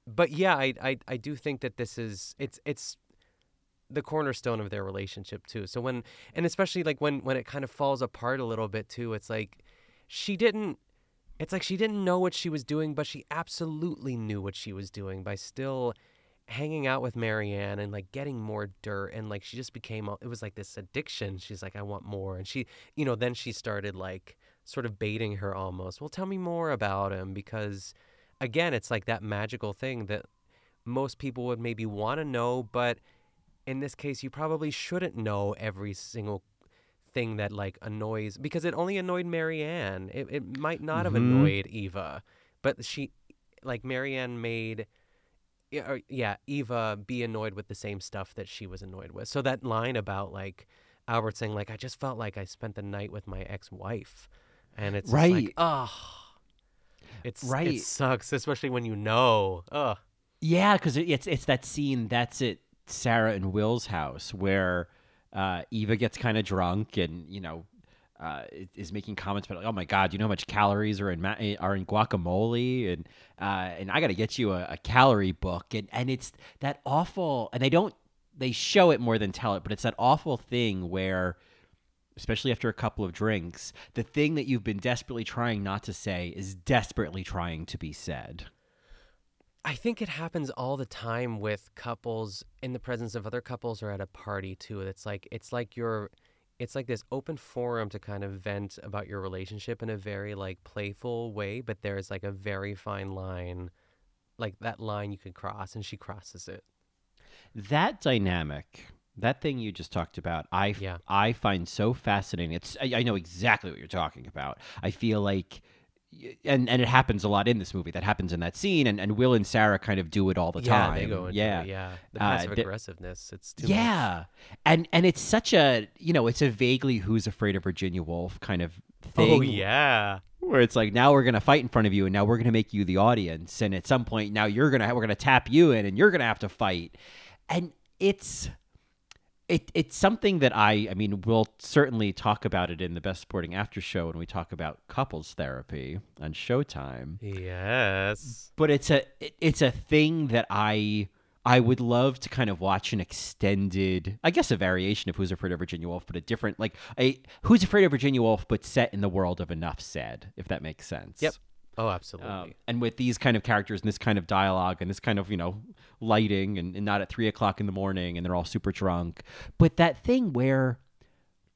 but yeah, I, I I do think that this is it's it's the cornerstone of their relationship too. So when and especially like when when it kind of falls apart a little bit too, it's like she didn't. It's like she didn't know what she was doing, but she absolutely knew what she was doing by still hanging out with Marianne and like getting more dirt and like she just became it was like this addiction. She's like I want more and she you know then she started like sort of baiting her almost. Well, tell me more about him because again, it's like that magical thing that most people would maybe want to know but in this case, you probably shouldn't know every single thing that like annoys because it only annoyed Marianne. It it might not have Mhm. annoyed Eva, but she, like Marianne made. Yeah, or- yeah, Eva be annoyed with the same stuff that she was annoyed with. So that line about like Albert saying like I just felt like I spent the night with my ex-wife, and it's Right. like oh, it's Right. It sucks, especially when you know. Ugh. Yeah, because it's it's that scene that's at Sarah and Will's house where uh, Eva gets kind of drunk and you know uh, is making comments about like, oh my god, you know how much calories are in ma- eh, are in guacamole and uh, and I got to get you a, a calorie book and and it's that awful and they don't they show it more than tell it, but it's that awful thing where. Especially after a couple of drinks, the thing that you've been desperately trying not to say is desperately trying to be said. I think it happens all the time with couples in the presence of other couples or at a party too. It's like it's like you're it's like this open forum to kind of vent about your relationship in a very like playful way, but there's like a very fine line like that line you could cross and she crosses it. that dynamic that thing you just talked about i Yeah. i find so fascinating it's I, I know exactly what you're talking about i feel like and and it happens a lot in this movie that happens in that scene and, and will and sarah kind of do it all the yeah, time they go yeah it, yeah. The Uh, passive the- aggressiveness, it's too much. yeah and and it's such a you know it's a vaguely who's afraid of virginia woolf kind of thing Oh yeah. where it's like now we're gonna fight in front of you and now we're gonna make you the audience and at some point now you're gonna we're gonna tap you in and you're gonna have to fight and it's it it's something that I I mean we'll certainly talk about it in the best supporting after show when we talk about couples therapy on Showtime Yes. but it's a it- it's a thing that I I would love to kind of watch an extended, I guess, a variation of Who's Afraid of Virginia Woolf, but a different, like a Who's Afraid of Virginia Woolf, but set in the world of Enough Said, if that makes sense. Yep. Oh, absolutely. Um, and with these kind of characters and this kind of dialogue and this kind of you know lighting and, and not at three o'clock in the morning and they're all super drunk, but that thing where,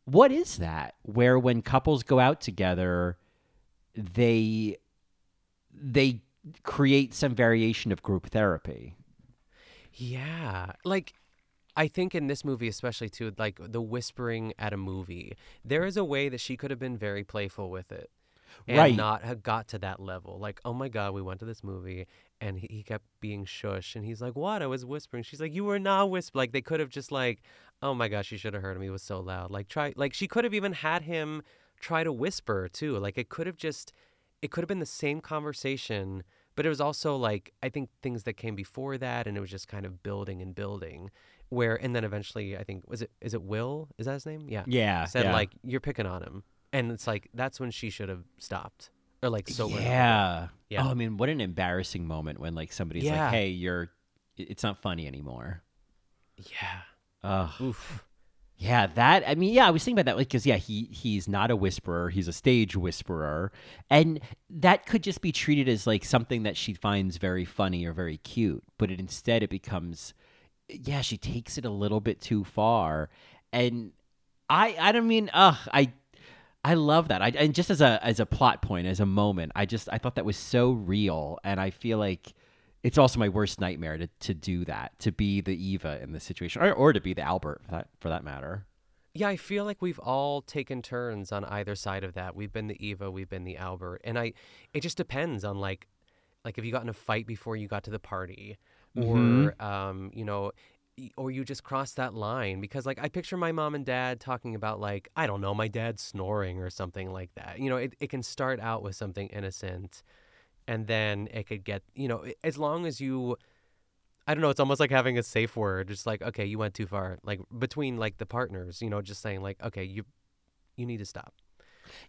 what is that? Where when couples go out together, they they create some variation of group therapy. Yeah. Like I think in this movie especially too like the whispering at a movie. There is a way that she could have been very playful with it. And Right. not have got to that level. Like, oh my god, we went to this movie and he, he kept being shush and he's like, What? I was whispering. She's like, You were not whispering. Like they could have just like, oh my gosh, you should have heard him. He was so loud. Like try like she could have even had him try to whisper too. Like it could have just it could have been the same conversation, but it was also like I think things that came before that, and it was just kind of building and building. Where and then eventually, I think was it is it Will? Is that his name? Yeah. Yeah, Said yeah. like you're picking on him, and it's like that's when she should have stopped or like up. yeah. Yeah. Oh, I mean, what an embarrassing moment when like somebody's Yeah. like, "Hey, you're, it's not funny anymore." Yeah. oh Oof. Yeah, that. I mean, yeah, I was thinking about that, like, because yeah, he he's not a whisperer; he's a stage whisperer, and that could just be treated as like something that she finds very funny or very cute. But it instead it becomes, yeah, she takes it a little bit too far, and I I don't mean, ugh, I I love that. I and just as a as a plot point, as a moment, I just I thought that was so real, and I feel like it's also my worst nightmare to, to do that, to be the Eva in this situation, or, or to be the Albert for that for that matter. Yeah, I feel like we've all taken turns on either side of that. We've been the Eva, we've been the Albert, and I. It just depends on like, like if you got in a fight before you got to the party, or Mhm. um, you know, or you just cross that line because like I picture my mom and dad talking about like I don't know, my dad snoring or something like that. You know, it it can start out with something innocent, and then it could get you know as long as you. I don't know. It's almost like having a safe word. Just like, okay, you went too far. Like between like the partners, you know, just saying like, okay, you, you need to stop.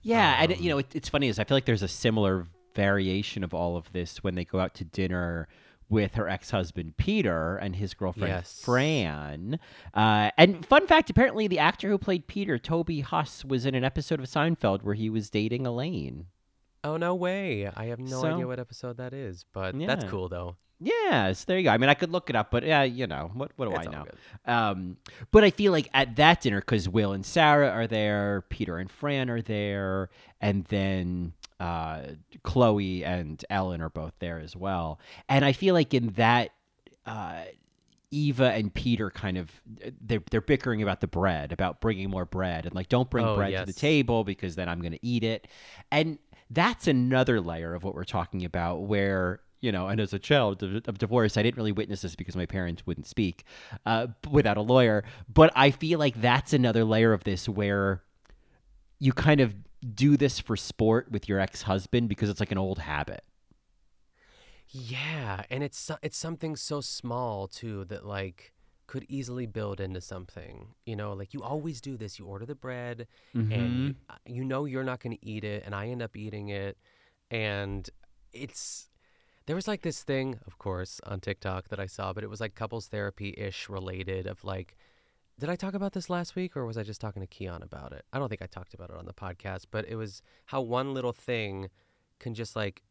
Yeah, and you Um, know it, it's funny is I feel like there's a similar variation of all of this when they go out to dinner with her ex-husband Peter and his girlfriend Yes. Fran. Uh, and fun fact, apparently the actor who played Peter, Toby Huss, was in an episode of Seinfeld where he was dating Elaine. Oh no way! I have no So- idea what episode that is, but that's cool though. Yes, there you go. I mean, I could look it up, but yeah, you know, what what do It's I know? Um, but I feel like at that dinner, because Will and Sarah are there, Peter and Fran are there, and then uh, Chloe and Ellen are both there as well. And I feel like in that, uh, Eva and Peter kind of they're they're bickering about the bread, about bringing more bread, and like don't bring Oh, bread to the table because then I'm going to eat it, and that's another layer of what we're talking about where. You know, and as a child of, of divorce, I didn't really witness this because my parents wouldn't speak uh, without a lawyer. But I feel like that's another layer of this where you kind of do this for sport with your ex-husband because it's like an old habit. Yeah, and it's it's something so small too that like could easily build into something. You know, like you always do this. You order the bread, and you, uh, you know you're not going to eat it, and I end up eating it, and it's there was like this thing, of course, on TikTok that I saw, but it was like couples therapy ish related of like. Did I talk about this last week or was I just talking to Keon about it? I don't think I talked about it on the podcast, but it was how one little thing can just like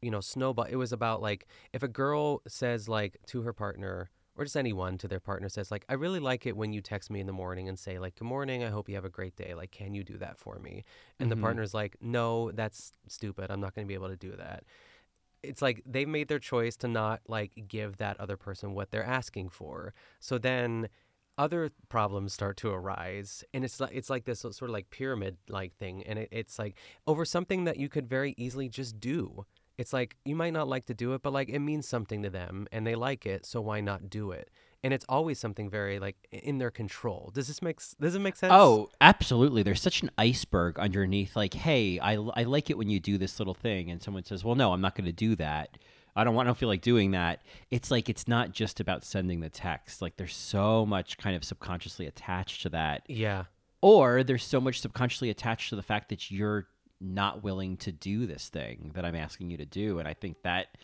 you know, snowball. It was about like if a girl says like to her partner or just anyone to their partner says like, I really like it when you text me in the morning and say like, Good morning, I hope you have a great day. Like, can you do that for me? And Mhm. the partner's like, No, that's stupid. I'm not going to be able to do that. It's like they've made their choice to not like give that other person what they're asking for. So then other problems start to arise and it's like it's like this sort of like pyramid like thing and it, it's like over something that you could very easily just do it's like you might not like to do it but like it means something to them and they like it so why not do it and it's always something very like in their control does this make does it make sense Oh, absolutely. There's such an iceberg underneath. Like, hey, I, I like it when you do this little thing, and someone says, "Well, no, I'm not going to do that. I don't want. to feel like doing that." It's like it's not just about sending the text. Like, there's so much kind of subconsciously attached to that, yeah or there's so much subconsciously attached to the fact that you're not willing to do this thing that I'm asking you to do, and I think that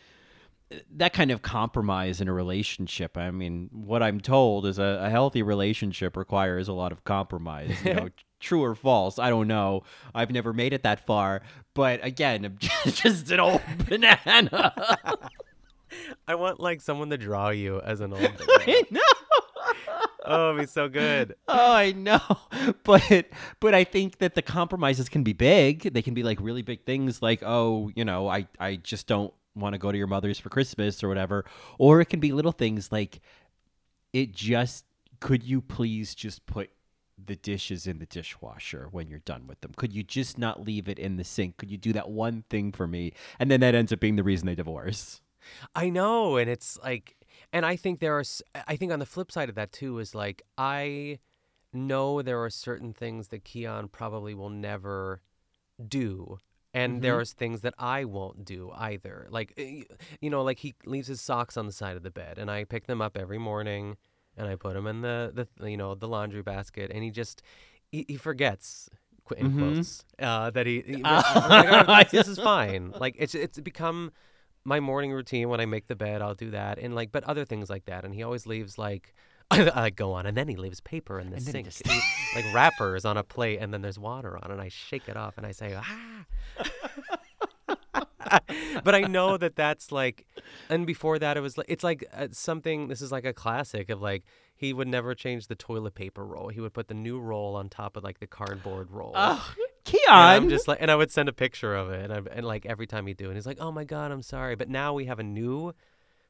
that kind of compromise in a relationship. I mean, what I'm told is a, a healthy relationship requires a lot of compromise. You know, true or false, I don't know. I've never made it that far, but again, I'm just, an old banana. i want like someone to draw you as an old I know. oh it'd be so good Oh, I know, but but I think that the compromises can be big. They can be like really big things, like oh, you know, I I just don't want to go to your mother's for Christmas or whatever, or it can be little things like it just could you please just put the dishes in the dishwasher when you're done with them? Could you just not leave it in the sink? Could you do that one thing for me? And then that ends up being the reason they divorce. I know, and it's like, and I think there are. I think on the flip side of that too is like I know there are certain things that Keon probably will never do. And there Mhm. are things that I won't do either. Like, eh, you know, like he leaves his socks on the side of the bed, and I pick them up every morning, and I put him in the, the you know, the laundry basket, and he just he, he forgets, in Mhm. quotes, uh, that he, he. Like, "All right, this is fine. Like it's it's become my morning routine when I make the bed, I'll do that, and like, but other things like that. And he always leaves like, I go on, and then he leaves paper in the sink, just- like wrappers on a plate, and then there's water on, and I shake it off, and I say, ah. but I know that that's like, and before that, it was like it's like uh, something. This is like a classic of like he would never change the toilet paper roll. He would put the new roll on top of like the cardboard roll. Oh, And I'm just like, and I would send a picture of it, and, I, and like every time he'd do it, he's like, "Oh my god, I'm sorry," but now we have a new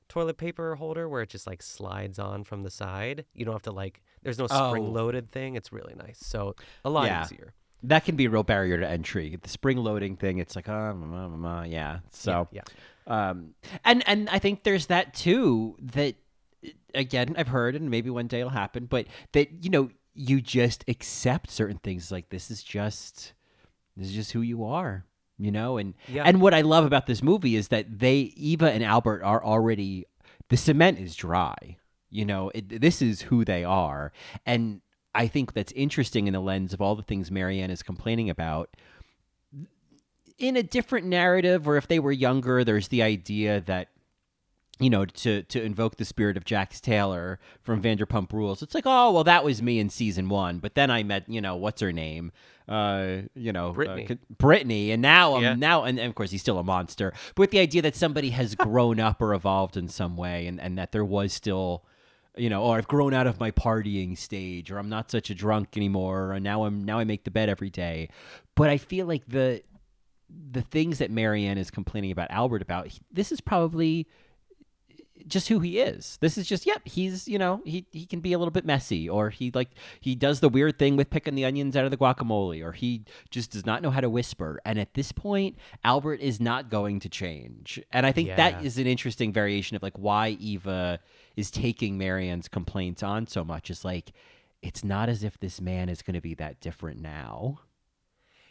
toilet paper holder where it just like slides on from the side. You don't have to like, there's no Oh. spring-loaded thing. It's really nice, so a lot Yeah. easier. That can be a real barrier to entry. The spring loading thing, it's like, oh, ma, ma, yeah. So, yeah. um, and and I think there's that too. That again, I've heard, and maybe one day it'll happen. But that you know, you just accept certain things. Like this is just this is just who you are. You know, and Yeah. and what I love about this movie is that they Eva and Albert are already the cement is dry. You know, it, this is who they are, and I think that's interesting in the lens of all the things Marianne is complaining about. In a different narrative, or if they were younger, there's the idea that you know, to to invoke the spirit of Jax Taylor from Vanderpump Rules. It's like, oh, well, that was me in season one, but then I met, you know, what's her name, uh, you know, Brittany. uh, Brittany, and now I'm Yeah. now, and, and of course he's still a monster. But with the idea that somebody has grown up or evolved in some way, and and that there was still. You know, or I've grown out of my partying stage, or I'm not such a drunk anymore, or now I'm now I make the bed every day. But I feel like the the things that Marianne is complaining about Albert about, he- this is probably just who he is. This is just yep, he's you know he he can be a little bit messy, or he like he does the weird thing with picking the onions out of the guacamole, or he just does not know how to whisper. And at this point, Albert is not going to change. And I think Yeah. that is an interesting variation of like why Eva is taking Marianne's complaints on so much. Is like it's not as if this man is going to be that different now.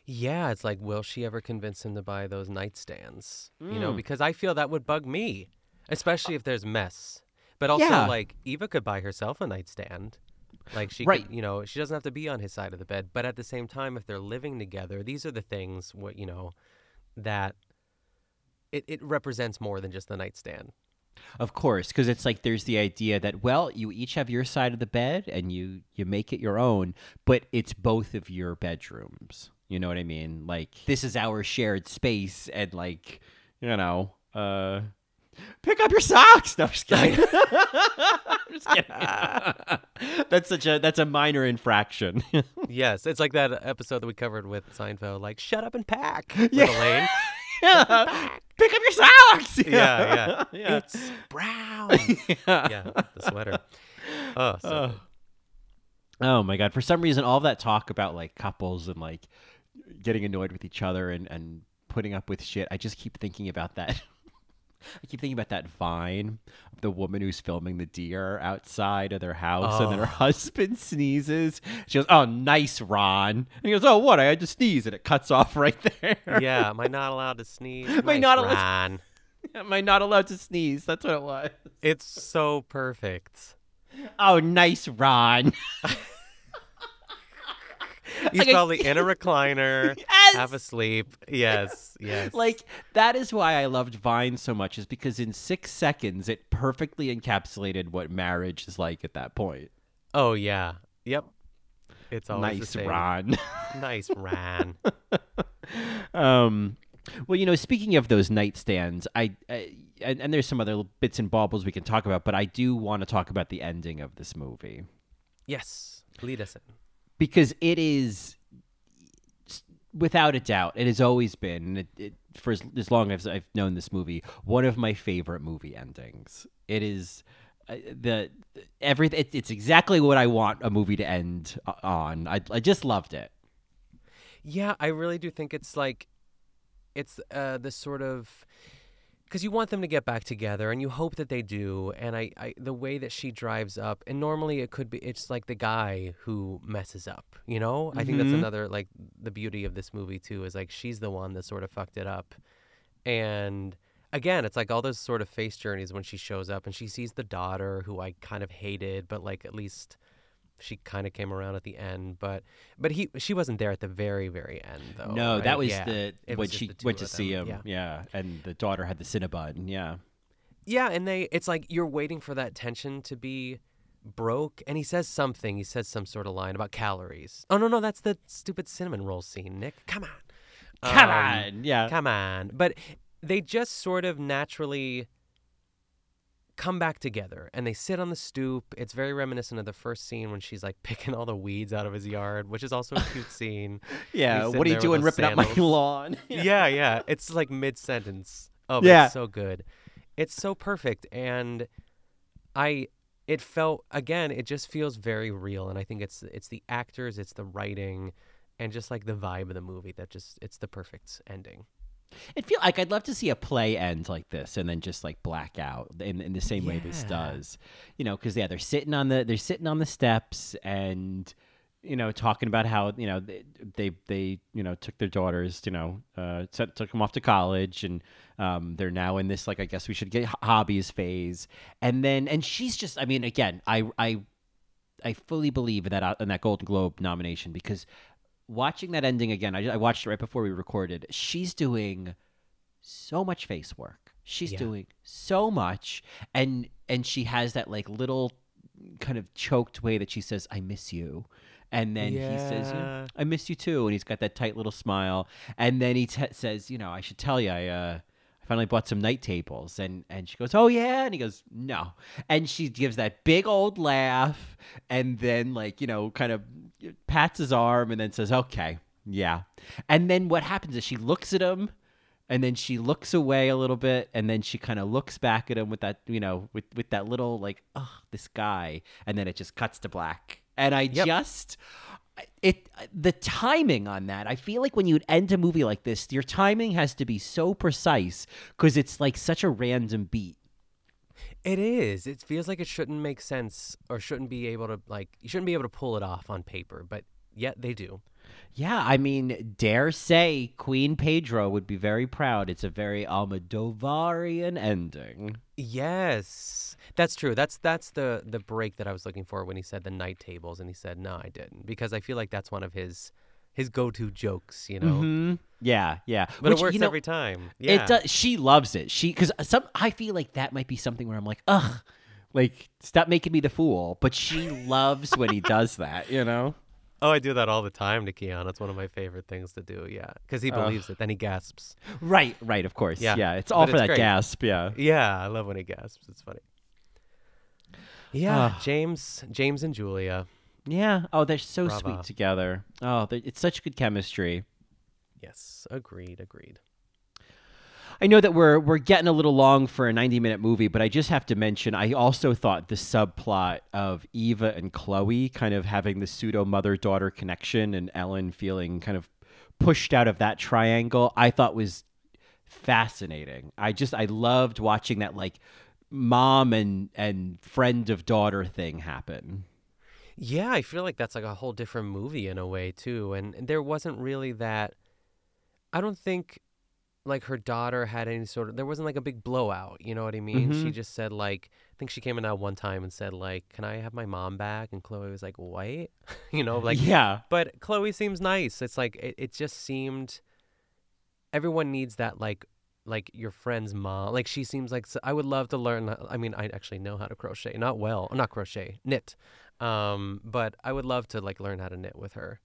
Yeah, it's like, will she ever convince him to buy those nightstands? You know, Mm. because I feel that would bug me, especially if there's mess. But also, Yeah. like, Eva could buy herself a nightstand. Like, she Right. could, you know, she doesn't have to be on his side of the bed. But at the same time, if they're living together, these are the things, what you know, that it, it represents more than just the nightstand. Of course, because it's like there's the idea that well, you each have your side of the bed and you you make it your own, but it's both of your bedrooms. You know what I mean? Like this is our shared space, and like you know, uh, pick up your socks. No, I'm just kidding. I'm just kidding. that's such a that's a minor infraction. yes, it's like that episode that we covered with Seinfeld, like, shut up and pack, Yeah. Elaine. Yeah. Pick up your socks. yeah, yeah. yeah. It's brown. yeah, the sweater. Oh, so Oh. good. Oh my god! For some reason, all that talk about like couples and like getting annoyed with each other and and putting up with shit, I just keep thinking about that. I keep thinking about that vine of the woman who's filming the deer outside of their house, and then her Oh. husband sneezes. She goes, "Oh, nice, Ron." And he goes, "Oh, what? I had to sneeze," and it cuts off right there. yeah, am I not allowed to sneeze? Am I not allowed to- Am I not allowed to sneeze? That's what it was. It's so perfect. Oh, nice, Ron. He's Like probably in a recliner, Yes! half asleep. Yes, yes. like that is why I loved Vine so much, is because in six seconds it perfectly encapsulated what marriage is like at that point. oh yeah, yep. It's always nice. Ron. Nice, Ron. um, well, you know, speaking of those nightstands, I, I and, and there's some other little bits and baubles we can talk about, but I do want to talk about the ending of this movie yes, lead us in. Because it is, without a doubt, it has always been, it, it, for as, as long as I've known this movie, one of my favorite movie endings. It is uh, the everything. It, it's exactly what I want a movie to end on. I, I just loved it. Yeah, I really do think it's like it's uh this sort of because you want them to get back together and you hope that they do and I, I the way that she drives up and normally it could be it's like the guy who messes up you know i think that's Mhm. another like the beauty of this movie too is like she's the one that sort of fucked it up and again it's like all those sort of face journeys when she shows up and she sees the daughter who i kind of hated but like at least she kind of came around at the end but but he she wasn't there at the very very end though no, right? that was Yeah, the it when was she went to see him. yeah. Yeah. and the daughter had the Cinnabon. Yeah, Yeah, and they it's like you're waiting for that tension to be broke and he says something, he says some sort of line about calories. Oh no, no, that's the stupid cinnamon roll scene, Nick. Come on. come Um, on, yeah. Come on. But they just sort of naturally come back together and they sit on the stoop. It's very reminiscent of the first scene when she's like picking all the weeds out of his yard, which is also a cute scene. Yeah, what are you doing ripping up my lawn? yeah, yeah. It's like mid sentence. Oh, Yeah. it's so good. It's so perfect. And I it felt again, it just feels very real. And I think it's it's the actors, it's the writing, and just like the vibe of the movie that just it's the perfect ending. It feel like I'd love to see a play end like this and then just like black out in, in the same way this does, you know, because yeah, they're sitting on the they're sitting on the steps and you know talking about how you know they they, they you know took their daughters you know uh, sent, took them off to college and um, they're now in this like I guess we should get hobbies phase. And then and she's just I mean again I I I fully believe in that uh, in that Golden Globe nomination because watching that ending again, I, I watched it right before we recorded. She's doing so much face work. She's Yeah. doing so much, and and she has that like little kind of choked way that she says, "I miss you." And then he says, yeah, Yeah. "I miss you too," and he's got that tight little smile. And then he t- says, "You know, I should tell you, I uh, I finally bought some night tables." And and she goes, "Oh yeah," and he goes, "No," and she gives that big old laugh, and then like you know, kind of pats his arm, and then says, "Okay, yeah." And then what happens is she looks at him, and then she looks away a little bit and then she kind of looks back at him with that you know with with that little like oh this guy and then it just cuts to black and i Yep. just it the timing on that i feel like when you end a movie like this your timing has to be so precise because it's like such a random beat It is. It feels like it shouldn't make sense or shouldn't be able to like you shouldn't be able to pull it off on paper, but yet they do. Yeah i mean dare say queen pedro would be very proud it's a very almodovarian ending Yes. That's true. That's that's the the break that I was looking for when he said the night tables and he said no, I didn't because I feel like that's one of his his go-to jokes, you know. Mhm. Yeah, yeah. But Which, it works you know, every time. Yeah. It does. She loves it. She because some. I feel like that might be something where I'm like, ugh, like stop making me the fool. But she loves when he does that. You know. Oh, I do that all the time to Keon. It's one of my favorite things to do. Yeah, because he Ugh. believes it. Then he gasps. Right. Right. Of course. Yeah, Yeah. it's all but for it's that great. gasp. Yeah. Yeah, I love when he gasps. It's funny. Yeah, Ah. James, James and Julia. Yeah. Oh, they're so Brava. sweet together. Oh, it's such good chemistry. Yes, agreed, agreed. I know that we're we're getting a little long for a 90 minute movie, but I just have to mention I also thought the subplot of Eva and Chloe kind of having the pseudo mother daughter connection and Ellen feeling kind of pushed out of that triangle, I thought was fascinating. I just I loved watching that like mom and and friend of daughter thing happen. Yeah, I feel like that's like a whole different movie in a way too. And and there wasn't really that. I don't think like her daughter had any sort of. There wasn't like a big blowout. You know what I mean? She Mhm. just said like. I think she came in out one time and said like, "Can I have my mom back?" And Chloe was like, "What?" you know, like yeah. But Chloe seems nice. It's like it, it just seemed everyone needs that like like your friend's mom. Like she seems like i would love to learn I mean I actually know how to crochet. Not well, not crochet, knit. Um but I would love to like learn how to knit with her.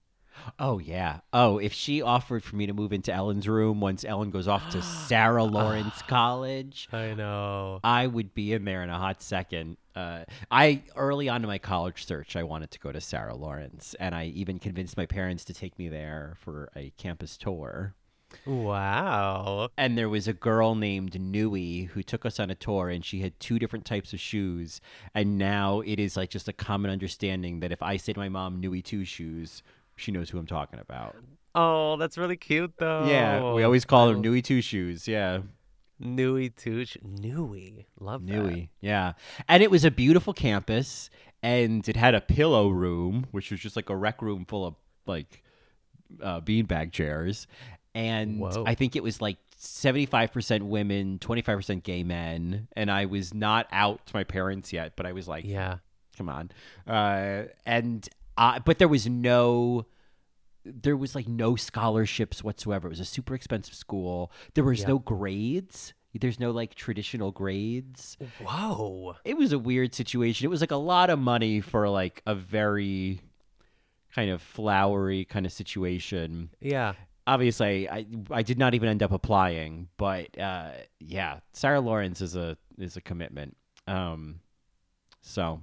Oh yeah. Oh, if she offered for me to move into Ellen's room once Ellen goes off to Sarah Lawrence College, I know. I would be in there in a hot second. Uh, I early on in my college search, I wanted to go to Sarah Lawrence, and I even convinced my parents to take me there for a campus tour. Wow. And there was a girl named Nui who took us on a tour, and she had two different types of shoes. And now it is like just a common understanding that if I say to my mom Nui two shoes, she knows who I'm talking about. Oh, that's really cute though. Yeah, we always call them Nui two shoes. Yeah. Nui Touche. Nui. Love that. Nui, yeah. And it was a beautiful campus, and it had a pillow room, which was just like a rec room full of like uh, beanbag chairs. And Whoa. I think it was like 75% women, 25% gay men. And I was not out to my parents yet, but I was like, Yeah. come on. Uh, and I, but there was no there was like no scholarships whatsoever. It was a super expensive school. There was Yeah. no grades. There's no like traditional grades. Whoa. It was a weird situation. It was like a lot of money for like a very kind of flowery kind of situation. Yeah. Obviously, I I did not even end up applying, but uh, yeah, Sarah Lawrence is a is a commitment. Um, so,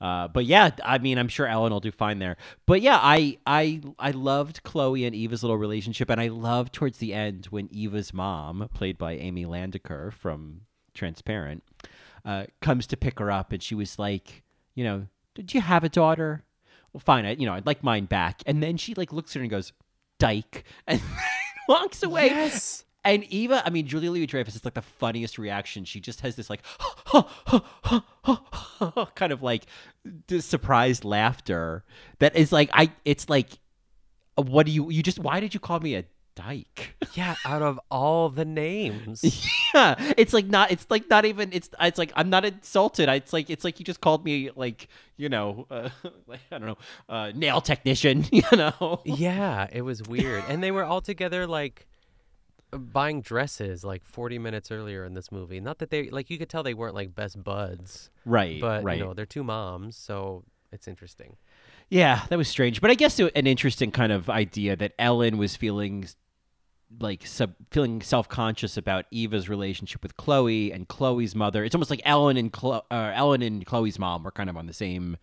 uh, but yeah, I mean, I'm sure Ellen will do fine there. But yeah, I I I loved Chloe and Eva's little relationship, and I loved towards the end when Eva's mom, played by Amy Landecker from Transparent, uh, comes to pick her up, and she was like, you know, did you have a daughter? Well, fine, I, you know, I'd like mine back. And then she like looks at her and goes, "Dyke," and walks away. Yes. And Eva, I mean, Julia Louis Dreyfus is like the funniest reaction. She just has this like kind of like this surprised laughter that is like I. It's like, what do you? You just why did you call me a dyke? Yeah, out of all the names. yeah, it's like not. It's like not even. It's. It's like I'm not insulted. It's like it's like you just called me like you know, uh, like I don't know, uh, nail technician. You know. yeah, it was weird. And they were all together like buying dresses like 40 minutes earlier in this movie. Not that they like you could tell they weren't like best buds. Right. But right. you know, they're two moms, so it's interesting. Yeah, that was strange, but I guess it- an interesting kind of idea that Ellen was feeling like sub, feeling self conscious about Eva's relationship with Chloe and Chloe's mother. It's almost like Ellen and Chlo- uh, Ellen and Chloe's mom were kind of on the same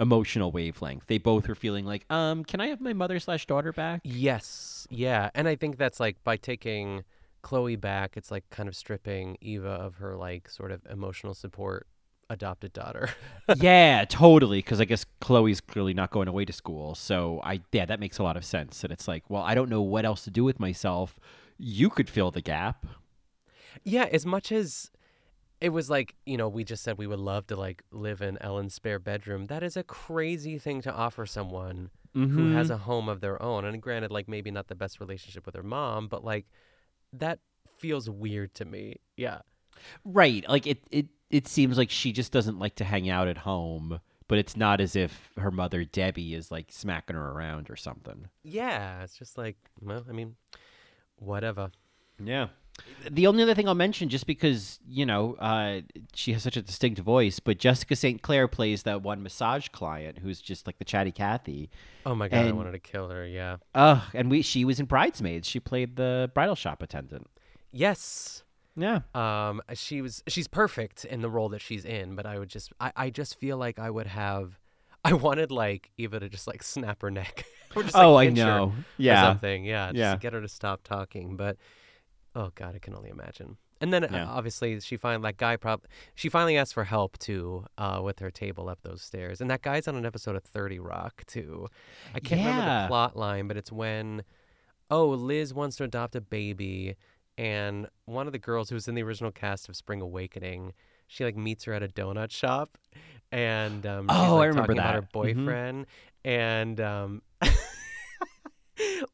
emotional wavelength. They both were feeling like, um, can I have my mother slash daughter back? Yes. Yeah, and I think that's like by taking Chloe back, it's like kind of stripping Eva of her like sort of emotional support adopted daughter. yeah, totally. Because I guess Chloe's clearly not going away to school. So I, yeah, that makes a lot of sense. And it's like, well, I don't know what else to do with myself. You could fill the gap. yeah, as much as it was like, you know, we just said we would love to like live in Ellen's spare bedroom. That is a crazy thing to offer someone who has Mhm. a home of their own. And granted, like maybe not the best relationship with her mom, but like that feels weird to me. Yeah. Right. Like it, it, it seems like she just doesn't like to hang out at home. But it's not as if her mother Debbie is like smacking her around or something. Yeah. It's just like, well, I mean, whatever. Yeah. The only other thing I'll mention, just because you know uh, she has such a distinct voice, but Jessica St. Clair plays that one massage client who's just like the chatty Cathy. Oh my God, I wanted to kill her. Yeah. Ugh, and we she was in Bridesmaids. She played the bridal shop attendant. Yes. Yeah. Um, she was she's perfect in the role that she's in, but I would just I, I just feel like I would have I wanted like Eva to just like snap her neck. or just, like, Oh, I know. or Yeah. something. Yeah. Just Yeah. get her to stop talking. But oh god, I can only imagine. And then uh, obviously she finally that guy prob she finally asked for help too, uh, with her table up those stairs. And that guy's on an episode of Thirty Rock too. I can't remember the plot line, but it's when oh, Liz wants to adopt a baby, and one of the girls who was in the original cast of Spring Awakening, she like meets her at a donut shop, and um, she's, Oh, I remember talking about her that. Mhm. boyfriend, and um,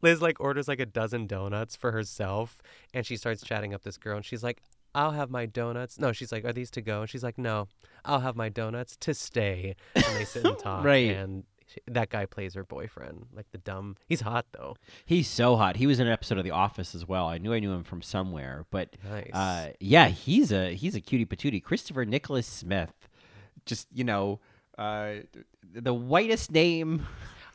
Liz like orders like a dozen donuts for herself, and she starts chatting up this girl, and she's like. I'll have my donuts. No, she's like, are these to go? And she's like, no, I'll have my donuts to stay. And they sit and talk. Right. And she, that guy plays her boyfriend, like the dumb. He's hot though. He's so hot. He was in an episode of The Office as well. I knew I knew him from somewhere, but Nice. uh, yeah, he's a he's a cutie patootie. Christopher Nicholas Smith, just you know, uh, the whitest name.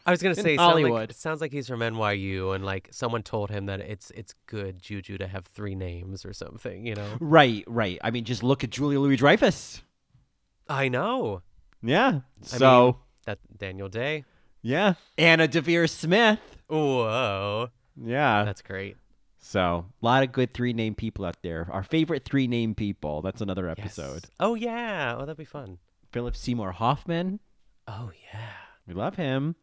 I was gonna say, sound like- Hollywood. it sounds like he's from NYU, and like someone told him that it's it's good juju to have three names or something. You know? Right, right. I mean, just look at Julia Louis Dreyfus. I know. Yeah. I So mean, that Daniel Day. yeah, Anna Deavere Smith. Whoa, Yeah. that's great. So a lot of good three name people out there. Our favorite three name people. That's another Yes. episode. Oh yeah. Oh, that'd be fun. Philip Seymour Hoffman. Oh yeah. We love him.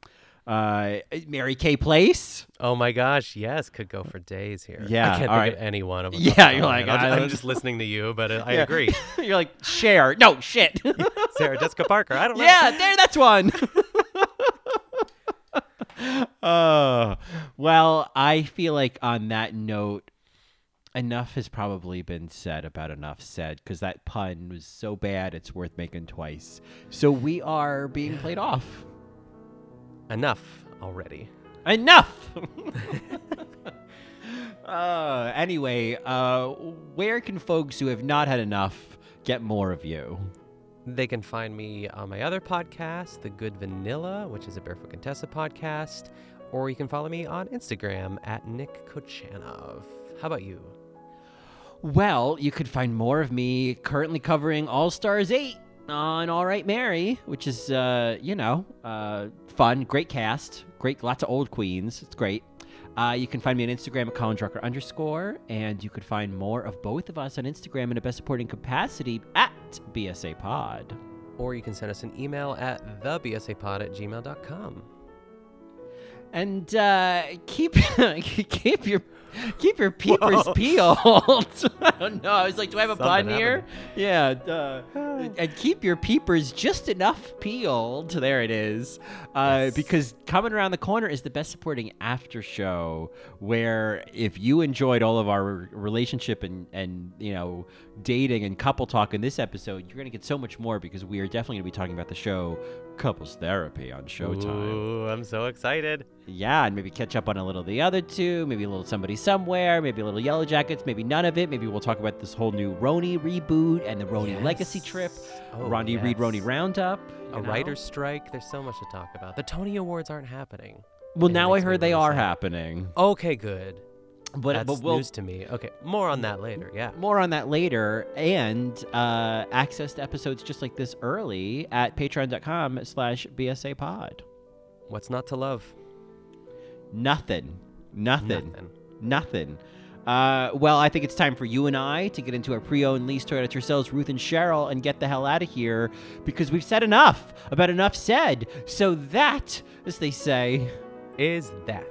Uh, Mary Kay Place. Oh my gosh, yes, could go for days here. Yeah, I can't all think right. of any one of them. Yeah, off the top you're like. I'm, I'm don't- just listening to you, but I Yeah. agree. You're like share. No shit. Sarah Jessica Parker. I don't know. yeah, there. That's one. uh, well, I feel like on that note, enough has probably been said about enough said because that pun was so bad it's worth making twice. So we are being played off. Enough already. Enough. uh, anyway, uh, where can folks who have not had enough get more of you? They can find me on my other podcast, The Good Vanilla, which is a Barefoot Contessa podcast, or you can follow me on Instagram at Nick Kochanov. How about you? Well, you could find more of me currently covering All Stars 8 on All Right Mary, which is, uh, you know, uh, fun, great cast, great, lots of old queens. It's great. Uh, you can find me on Instagram at Colin Drucker underscore, and you could find more of both of us on Instagram in a best supporting capacity at BSA Pod. Or you can send us an email at thebsapod at gmail.com. And uh, keep keep your keep your peepers Whoa. peeled. I don't know. I was like, do I have a Something here? Yeah. Uh, and keep your peepers just enough peeled. There it is. Uh, Because coming around the corner is the best supporting after show, where if you enjoyed all of our relationship and and you know dating and couple talk in this episode, you're gonna get so much more because we are definitely gonna be talking about the show Couples Therapy on Showtime. Ooh, I'm so excited. Yeah, and maybe catch up on a little of the other two, maybe a little Somebody Somewhere, maybe a little Yellow Jackets, maybe none of it. Maybe we'll talk about this whole new Roni reboot and the Roni Legacy trip, Oh, Rondi Reed yes. Roni Roundup. A know? writer's strike. There's so much to talk about. The Tony Awards aren't happening. Well, it now I heard they are sad. happening. Okay, good. But, That's but we'll, news to me. Okay, more on that later. Yeah. more on that later and uh, access to episodes just like this early at patreon.com slash bsa pod What's not to love? nothing nothing Nothing. nothing Uh, well, I think it's time for you and I to get into our pre-owned lease Toyota Tercels, Ruth and Cheryl, and get the hell out of here because we've said enough about enough said. So that, as they say, is that.